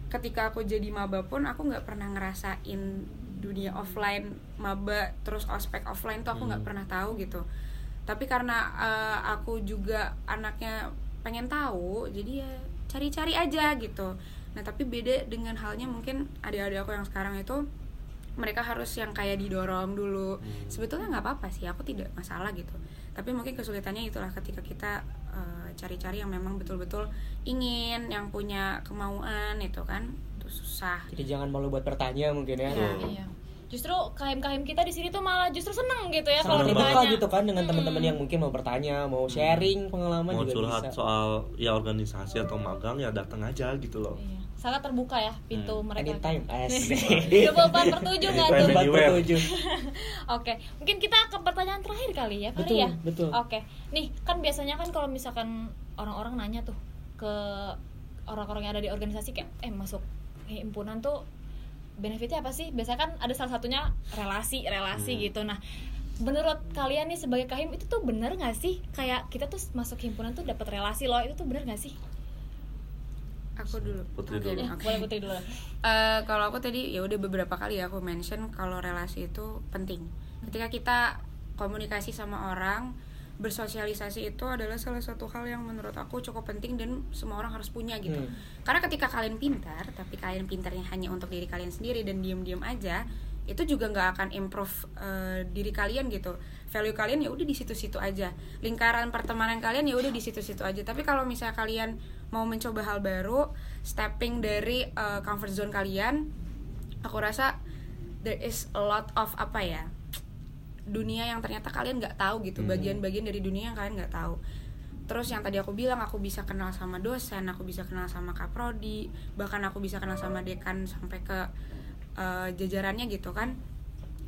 ketika aku jadi maba pun aku nggak pernah ngerasain dunia offline maba terus ospek offline tuh aku nggak hmm. pernah tahu gitu tapi karena uh, aku juga anaknya pengen tahu jadi ya cari-cari aja gitu. Nah tapi beda dengan halnya mungkin adik-adik aku yang sekarang itu mereka harus yang kayak didorong dulu. Hmm. sebetulnya nggak apa-apa sih aku tidak masalah gitu. Tapi mungkin kesulitannya itulah ketika kita uh, cari-cari yang memang betul-betul ingin yang punya kemauan itu kan itu susah. Jadi jangan malu buat bertanya mungkin ya, ya. Iya justru KM-KM kita di sini tuh malah justru seneng gitu ya kalau ditanya gitu kan dengan hmm. teman-teman yang mungkin mau bertanya mau sharing pengalaman mau juga curhat bisa. soal ya organisasi atau magang ya datang aja gitu loh iya. sangat terbuka ya pintu Hmm. mereka anytime 24 per 7 nggak tuh? Per tujuh. [laughs] Oke, mungkin kita ke pertanyaan terakhir kali ya, kali Betul, ya. betul. Oke, nih kan biasanya kan kalau misalkan orang-orang nanya tuh ke orang-orang yang ada di organisasi kayak eh masuk himpunan tuh benefitnya apa sih? Biasanya kan ada salah satunya relasi, relasi Hmm. gitu. Nah, menurut kalian nih sebagai kahim itu tuh bener nggak sih? Kayak kita tuh masuk himpunan tuh dapat relasi loh, itu tuh bener nggak sih? aku dulu Putri Oke, dulu. Ya, oke. boleh putri dulu. Eh, kalau aku tadi ya udah beberapa kali ya aku mention kalau relasi itu penting. Ketika kita komunikasi sama orang, bersosialisasi itu adalah salah satu hal yang menurut aku cukup penting dan semua orang harus punya gitu. Hmm. Karena ketika kalian pintar, tapi kalian pintarnya hanya untuk diri kalian sendiri dan diem-diem aja, itu juga nggak akan improve eh, diri kalian gitu. Value kalian ya udah di situ-situ aja. Lingkaran pertemanan kalian ya udah di situ-situ aja. Tapi kalau misalnya kalian mau mencoba hal baru, stepping dari eh, comfort zone kalian, aku rasa there is a lot of apa ya dunia yang ternyata kalian nggak tahu gitu Hmm. bagian-bagian dari dunia yang kalian nggak tahu. Terus yang tadi aku bilang aku bisa kenal sama dosen aku bisa kenal sama kaprodi bahkan aku bisa kenal sama dekan sampai ke eh, jajarannya gitu kan.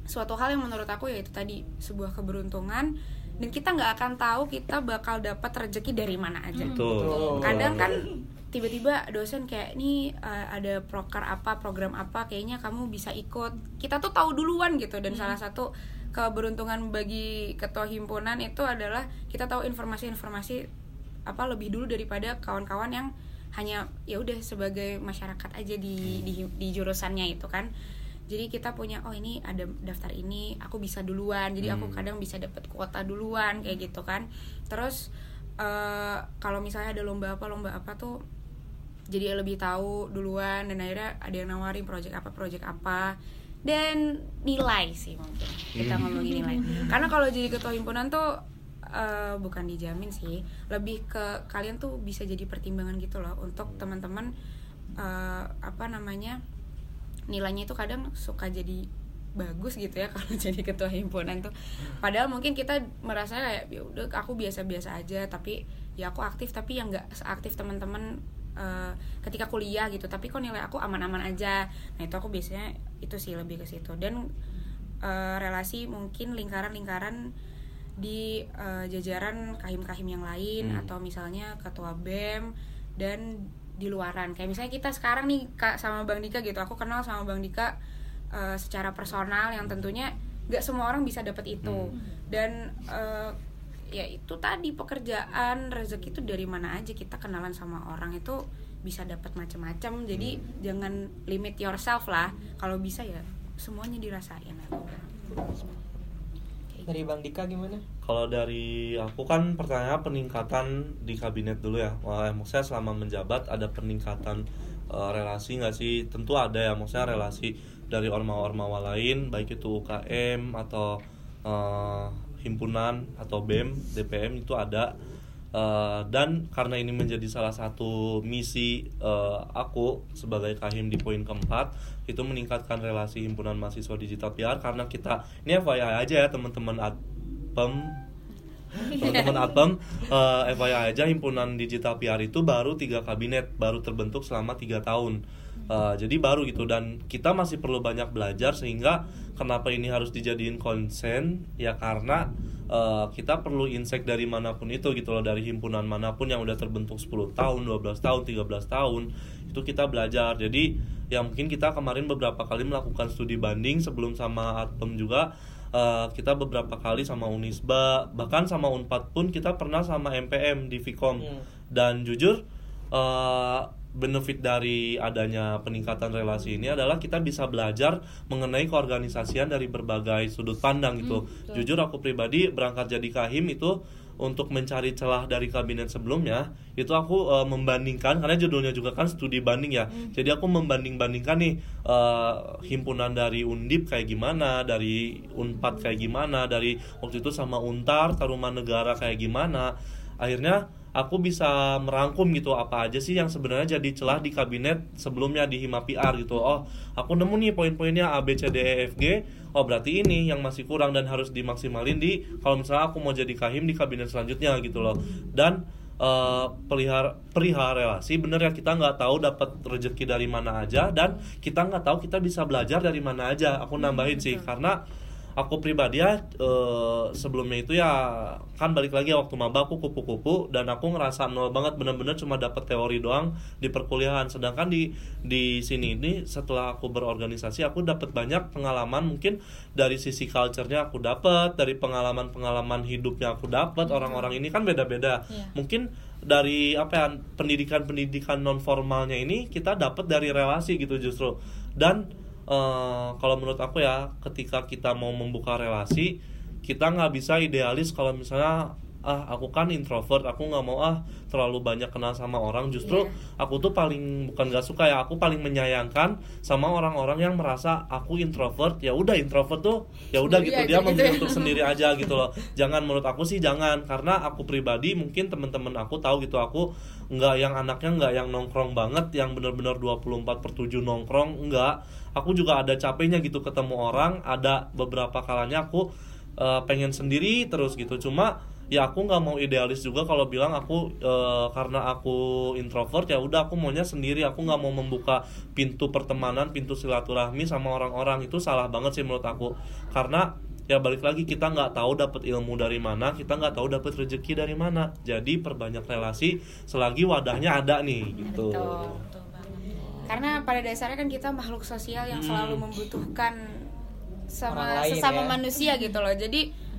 Suatu hal yang menurut aku yaitu tadi sebuah keberuntungan dan kita nggak akan tahu kita bakal dapat rezeki dari mana aja. Betul. kadang kan tiba-tiba dosen kayak nih eh, ada proker apa program apa kayaknya kamu bisa ikut. Kita tuh tahu duluan gitu dan salah satu keberuntungan bagi ketua himpunan itu adalah kita tahu informasi-informasi apa lebih dulu daripada kawan-kawan yang hanya ya udah sebagai masyarakat aja di, di di jurusannya itu kan. Jadi kita punya oh ini ada daftar ini aku bisa duluan. Jadi aku Hmm. kadang bisa dapat kuota duluan kayak gitu kan. Terus eh, kalau misalnya ada lomba apa lomba apa tuh jadi lebih tahu duluan dan akhirnya ada yang nawarin project apa project apa dan nilai sih mungkin. Kita ngomongin nilai. Karena kalau jadi ketua himpunan tuh eh, bukan dijamin sih. Lebih ke kalian tuh bisa jadi pertimbangan gitu loh untuk teman-teman eh, apa namanya nilainya itu kadang suka jadi bagus gitu ya [laughs] kalau jadi ketua himpunan tuh. Padahal mungkin kita merasa kayak ya udah aku biasa-biasa aja tapi ya aku aktif. Tapi yang nggak seaktif teman-teman eh, ketika kuliah gitu. Tapi kok nilai aku aman-aman aja. Nah itu aku biasanya itu sih lebih ke situ. Dan eh, relasi mungkin lingkaran-lingkaran di eh, jajaran kahim-kahim yang lain Hmm. atau misalnya ketua bem dan di luaran. Kayak misalnya kita sekarang nih kak sama bang Dika gitu. Aku kenal sama bang Dika eh, secara personal yang tentunya nggak semua orang bisa dapat itu. Dan eh, ya itu tadi pekerjaan. Rezeki itu dari mana aja kita kenalan sama orang itu bisa dapat macam-macam. Jadi jangan limit yourself lah. Kalau bisa ya semuanya dirasain dari bang Dika gimana? Kalau dari aku kan pertanyaan peningkatan di kabinet dulu ya. Wah, maksudnya selama menjabat ada peningkatan eh, relasi nggak sih? Tentu ada ya, maksudnya relasi dari ormawa-ormawa lain, baik itu UKM atau eh, himpunan atau BEM, DPM itu ada. Eh, dan karena ini menjadi salah satu misi eh, aku sebagai kahim di poin keempat itu meningkatkan relasi himpunan mahasiswa digital PR karena kita ini FYI aja ya teman-teman Adpem teman-teman Adpem eh, FYI aja himpunan digital PR itu baru tiga kabinet baru terbentuk selama tiga tahun Eh, jadi baru gitu. Dan kita masih perlu banyak belajar sehingga kenapa ini harus dijadiin konsen? Ya karena eh, kita perlu insight dari mana pun itu gitu loh. Dari himpunan mana pun yang udah terbentuk 10 tahun 12 tahun 13 tahun itu kita belajar. Jadi ya mungkin kita kemarin beberapa kali melakukan studi banding sebelum sama Adpem juga eh, kita beberapa kali sama Unisba bahkan sama Unpad pun kita pernah sama MPM di Vkom. Hmm. dan jujur benefit dari adanya peningkatan relasi ini adalah kita bisa belajar mengenai keorganisasian dari berbagai sudut pandang gitu. Jujur aku pribadi berangkat jadi kahim itu untuk mencari celah dari kabinet sebelumnya itu aku eh, membandingkan karena judulnya juga kan studi banding ya. Jadi aku membanding-bandingkan nih eh, himpunan dari Undip kayak gimana, dari Unpad kayak gimana, dari waktu itu sama Untar, Taruman Negara kayak gimana. Akhirnya aku bisa merangkum gitu apa aja sih yang sebenarnya jadi celah di kabinet sebelumnya di Hima PR gitu. Oh, aku nemu nih poin-poinnya A B C D E F G. Oh, berarti ini yang masih kurang dan harus dimaksimalin di kalau misalnya aku mau jadi kahim di kabinet selanjutnya gitu loh. Dan uh, pelihara perihal relasi bener ya kita nggak tahu dapat rezeki dari mana aja dan kita nggak tahu kita bisa belajar dari mana aja aku nambahin sih karena aku pribadi ya uh, sebelumnya itu ya kan balik lagi waktu maba aku kupu-kupu dan aku ngerasa nol banget bener-bener cuma dapat teori doang di perkuliahan. Sedangkan di di sini ini setelah aku berorganisasi aku dapat banyak pengalaman mungkin dari sisi culture-nya aku dapat dari pengalaman-pengalaman hidupnya aku dapat orang-orang ini kan beda-beda. Yeah. mungkin dari apa ya pendidikan-pendidikan non formalnya ini kita dapat dari relasi gitu justru. Dan uh, kalau menurut aku ya ketika kita mau membuka relasi kita nggak bisa idealis kalau misalnya ah aku kan introvert aku nggak mau ah terlalu banyak kenal sama orang. Justru yeah. aku tuh paling bukan gak suka ya aku paling menyayangkan sama orang-orang yang merasa aku introvert. Ya udah introvert tuh ya udah gitu dia memilih gitu ya. sendiri aja [laughs] gitu loh. Jangan menurut aku sih jangan karena aku pribadi mungkin temen-temen aku tahu gitu aku nggak yang anaknya nggak yang nongkrong banget yang bener-bener 24 per 7 nongkrong nggak. Aku juga ada capeknya gitu ketemu orang ada beberapa kalanya aku uh, pengen sendiri terus gitu. Cuma ya aku nggak mau idealis juga kalau bilang aku e, karena aku introvert ya udah aku maunya sendiri. Aku nggak mau membuka pintu pertemanan pintu silaturahmi sama orang-orang. Itu salah banget sih menurut aku. Karena ya balik lagi kita nggak tahu dapat ilmu dari mana kita nggak tahu dapat rezeki dari mana. Jadi perbanyak relasi selagi wadahnya ada nih gitu. Karena pada dasarnya kan kita makhluk sosial yang hmm. selalu membutuhkan sama sesama ya. manusia gitu loh. Jadi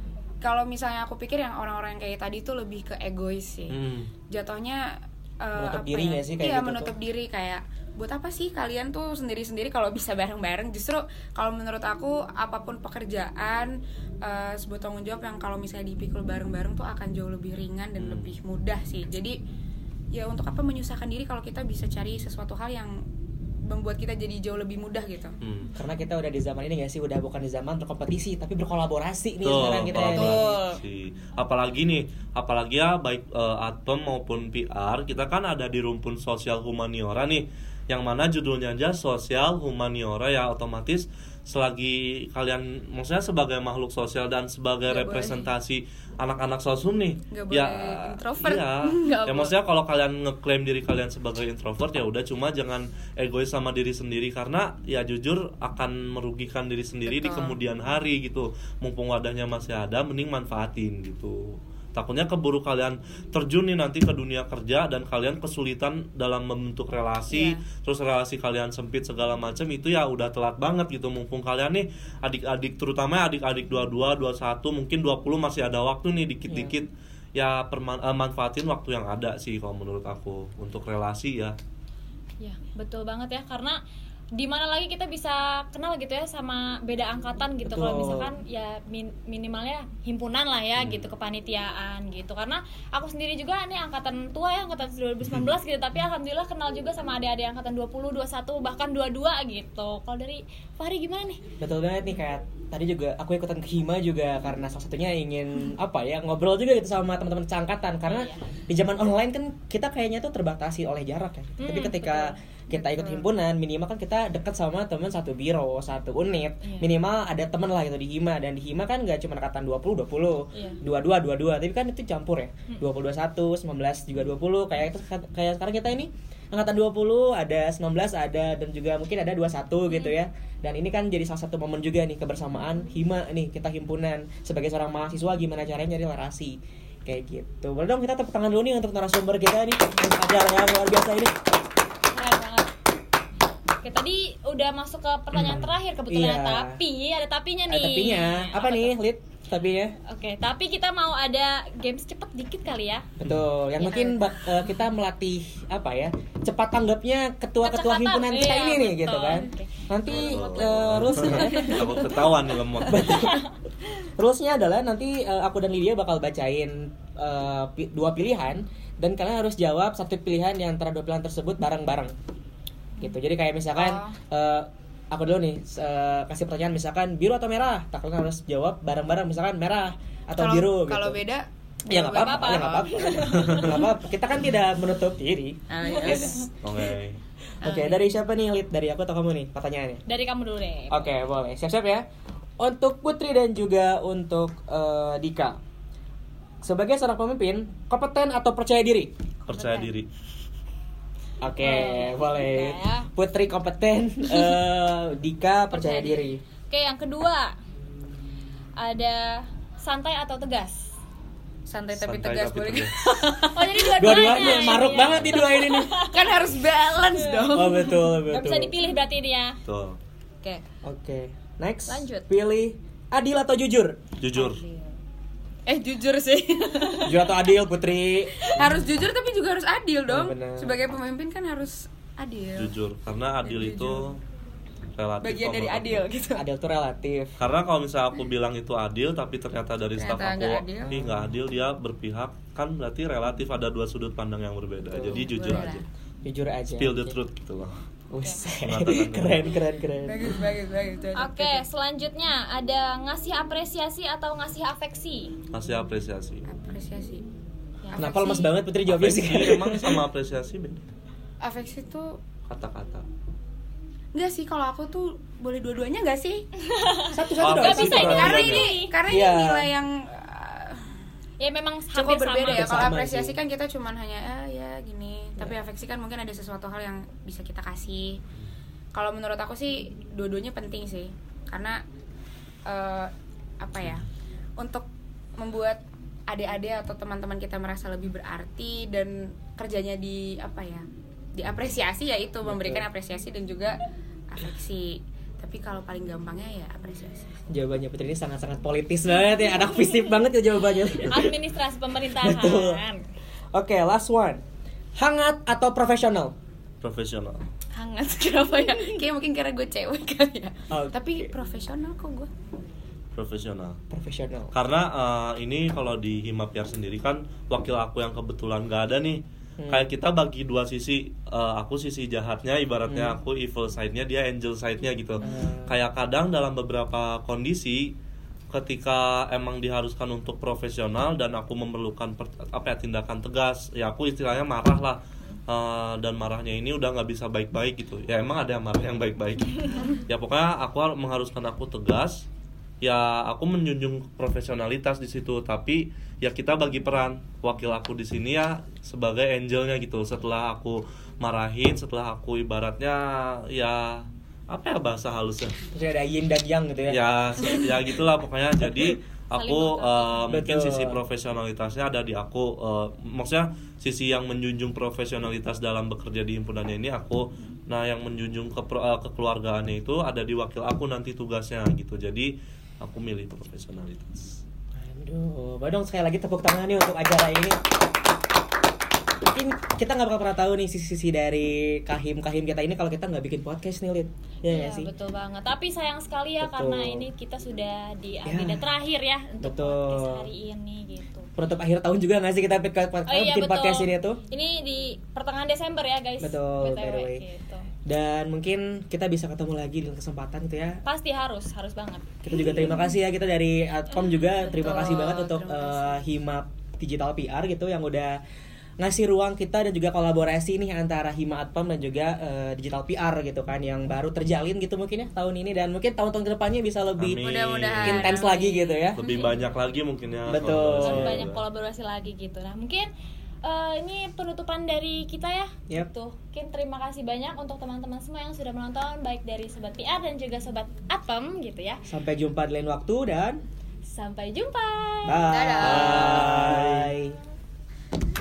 kalau misalnya aku pikir yang orang-orang yang kayak tadi itu lebih ke egois sih hmm. jatuhnya uh, menutup diri ya? sih kayak iya gitu menutup tuh. diri kayak buat apa sih kalian tuh sendiri-sendiri kalau bisa bareng-bareng justru kalau menurut aku apa pun pekerjaan uh, sebuah tanggung jawab yang kalau misalnya dipikul bareng-bareng tuh akan jauh lebih ringan dan hmm. lebih mudah sih jadi ya untuk apa menyusahkan diri kalau kita bisa cari sesuatu hal yang membuat kita jadi jauh lebih mudah gitu. Hmm. Karena kita udah di zaman ini gak sih udah bukan di zaman berkompetisi tapi berkolaborasi nih Tuh, sekarang kita ya. Apalagi nih, apalagi ya baik uh, Atom maupun PR, kita kan ada di rumpun sosial humaniora nih yang mana judulnya aja sosial humaniora ya otomatis selagi kalian maksudnya sebagai makhluk sosial dan sebagai Gak representasi anak-anak sosum nih Gak ya introvert. iya. [laughs] Ya maksudnya kalau kalian ngeklaim diri kalian sebagai introvert ya udah cuma jangan egois sama diri sendiri karena ya jujur akan merugikan diri sendiri Betul. di kemudian hari gitu. Mumpung wadahnya masih ada mending manfaatin gitu takutnya keburu kalian terjun nih nanti ke dunia kerja dan kalian kesulitan dalam membentuk relasi yeah. terus relasi kalian sempit segala macam itu ya udah telat banget gitu mumpung kalian nih adik-adik terutama adik-adik 22 21 mungkin 20 masih ada waktu nih dikit-dikit yeah. ya perman uh, manfaatin waktu yang ada sih kalau menurut aku untuk relasi ya ya betul banget ya karena di mana lagi kita bisa kenal gitu ya sama beda angkatan gitu. Kalau misalkan ya min minimalnya himpunan lah ya hmm. gitu kepanitiaan gitu. Karena aku sendiri juga nih angkatan tua ya angkatan 2019 gitu. Tapi alhamdulillah kenal juga sama adik-adik angkatan 20 21 bahkan 22 gitu. Kalau dari Fahri gimana nih? Betul banget nih kayak tadi juga aku ikutan ke Hima juga karena salah satunya ingin apa ya ngobrol juga gitu sama teman-teman cangkatan karena iya. di zaman online kan kita kayaknya tuh terbatasi oleh jarak ya. Hmm, tapi ketika betul kita ikut himpunan minimal kan kita dekat sama teman satu biro satu unit. Yeah. minimal ada teman lah gitu di hima dan di hima kan gak cuma angkatan 20 20 yeah. dua dua dua dua tapi kan itu campur ya. Hmm. dua puluh dua satu sembilan belas juga dua puluh. Kayak itu kayak sekarang kita ini angkatan 20 ada 19 ada dan juga mungkin ada 21 hmm. gitu ya. Dan ini kan jadi salah satu momen juga nih kebersamaan hima nih kita himpunan. Sebagai seorang mahasiswa gimana caranya nyari larasi kayak gitu. Boleh dong kita tepuk tangan dulu nih untuk narasumber kita nih yang yang luar biasa ini Oke, tadi udah masuk ke pertanyaan hmm. terakhir kebetulan iya. tapi ada tapinya nih. Ada tapinya. Apa, Apa nih, Lid? Tapi ya. Oke, tapi kita mau ada games cepet dikit kali ya. Betul. Yang ya. mungkin bak, uh, kita melatih apa ya? Cepat tanggapnya ketua-ketua himpunan kita iya, ini nih gitu kan. Okay. Nanti uh, rulesnya aku ketahuan nih lemot. rulesnya adalah nanti uh, aku dan Lydia bakal bacain uh, dua pilihan dan kalian harus jawab satu pilihan yang antara dua pilihan tersebut bareng-bareng gitu. Jadi kayak misalkan oh. uh, aku dulu nih uh, kasih pertanyaan misalkan biru atau merah? Tak kalian harus jawab bareng-bareng misalkan merah atau kalo, biru gitu. kalau beda ya nggak apa-apa ya nggak apa-apa. [laughs] Apa kita kan tidak menutup diri. Ah, iya, oke. Oke dari siapa nih Lid dari aku atau kamu nih pertanyaannya? Dari kamu dulu deh. Oke okay, boleh. Siap-siap ya. Untuk Putri dan juga untuk uh, Dika. Sebagai seorang pemimpin kompeten atau percaya diri? Percaya diri Oke, Eh, boleh. Dika ya. Putri kompeten, [laughs] eh, Dika percaya diri. Oke, yang kedua ada santai atau tegas. santai tapi Santai tegas tapi boleh tegas. [laughs] Oh jadi dua-duanya. Dua-duanya maruk Iya. banget nih dua ini nih. [laughs] kan harus balance dong Oh betul betul. Gak bisa dipilih berarti ini ya. Tuh, Oke. Oke, next. Lanjut. Pilih adil atau jujur? jujur. Eh jujur sih [laughs] Jujur atau adil, Putri? harus jujur tapi juga harus adil dong Oh, benar. sebagai pemimpin kan harus adil Jujur. Karena adil itu relatif. bagian dari menurut adil aku. gitu Adil tuh relatif. Karena kalau misalnya aku bilang itu adil, tapi ternyata dari Ternyata staff aku adil. ini nggak adil, dia berpihak, kan berarti relatif ada dua sudut pandang yang berbeda. Jadi jujur boleh aja. Jujur aja. spill the truth gitu loh. [laughs] Keren keren keren. bagus bagus bagus cocok, Oke, cocok. selanjutnya ada ngasih apresiasi atau ngasih afeksi. Masih apresiasi. apresiasi Ya. Kenapa lemas banget Putri jawabnya sih? Emang sama apresiasi beda. afeksi tuh Kata-kata. Enggak sih kalau aku tuh boleh dua-duanya enggak sih? Satu Oh, satu dong. Nggak bisa ini karena ini karena Iya. ini nilai yang uh, Ya memang cukup hampir berbeda sama. ya. Kalau apresiasi sih. kan kita cuman hanya ah, ya gini, tapi afeksi kan mungkin ada sesuatu hal yang bisa kita kasih. Kalau menurut aku sih dua-duanya penting sih. Karena eh, apa ya? Untuk membuat adik-adik atau teman-teman kita merasa lebih berarti dan kerjanya di apa ya? Diapresiasi ya itu memberikan apresiasi dan juga afeksi. Tapi kalau paling gampangnya ya apresiasi. Jawabannya Putri ini sangat-sangat politis banget ya, anak fisip banget ya jawabannya. Administrasi pemerintahan. Betul. Oke, last one. Hangat atau profesional? Profesional. hangat [laughs] kenapa ya kayak mungkin karena gue cewek kali ya Oke. tapi profesional kok gue Profesional. Profesional. Karena eh, ini kalau di Himapiar sendiri kan wakil aku yang kebetulan gak ada nih. Hmm. Kayak kita bagi dua sisi, eh, aku sisi jahatnya, ibaratnya Hmm. aku evil side-nya, dia angel side-nya gitu. Hmm. Kayak kadang dalam beberapa kondisi ketika emang diharuskan untuk profesional dan aku memerlukan per- apa ya tindakan tegas, ya aku istilahnya marah lah. Eh, dan marahnya ini udah nggak bisa baik-baik gitu. Ya emang ada yang marah yang baik-baik. [laughs] ya pokoknya aku har- mengharuskan aku tegas, ya aku menjunjung profesionalitas di situ tapi ya kita bagi peran wakil aku di sini ya sebagai angelnya gitu setelah aku marahin setelah aku ibaratnya ya apa ya bahasa halusnya Terus ada yin dan yang gitu ya. ya ya gitulah pokoknya jadi aku eh, mungkin Betul. sisi profesionalitasnya ada di aku eh, maksudnya sisi yang menjunjung profesionalitas dalam bekerja di himpunannya ini aku nah yang menjunjung ke kekeluargaannya itu ada di wakil aku nanti tugasnya gitu jadi aku milih profesionalitas Aduh, boleh dong sekali lagi tepuk tangan nih untuk acara ini. Mungkin kita nggak bakal pernah tahu nih sisi-sisi dari kahim-kahim kita ini kalau kita nggak bikin podcast nih, Lid. Ya Iya, nggak sih? betul banget. Tapi sayang sekali ya Betul. karena ini kita sudah di agenda Ya. terakhir ya untuk Betul. podcast hari ini gitu. Penutup akhir tahun juga nggak sih kita bikin, Oh iya bikin betul. podcast ini tuh? Ini di pertengahan Desember ya guys. Betul, by the way. gitu. Dan mungkin kita bisa ketemu lagi dengan kesempatan gitu ya. Pasti harus, harus banget. Kita juga terima kasih ya kita dari Adcom juga terima Betul, kasih banget untuk terima eh, Hima Digital PR gitu yang udah ngasih ruang kita dan juga kolaborasi nih antara Hima Adpom dan juga eh, Digital PR gitu kan yang baru terjalin gitu mungkin ya tahun ini dan mungkin tahun-tahun ke depannya bisa lebih intens lagi gitu ya. lebih banyak lagi mungkin ya Betul. Oh. banyak kolaborasi lagi gitu. Nah, mungkin eh, ini penutupan dari kita ya. Yep. Gitu. Mungkin terima kasih banyak untuk teman-teman semua yang sudah menonton baik dari sobat PR dan juga sobat Atom gitu ya. Sampai jumpa di lain waktu dan Sampai jumpa. bye. Dadah. Bye.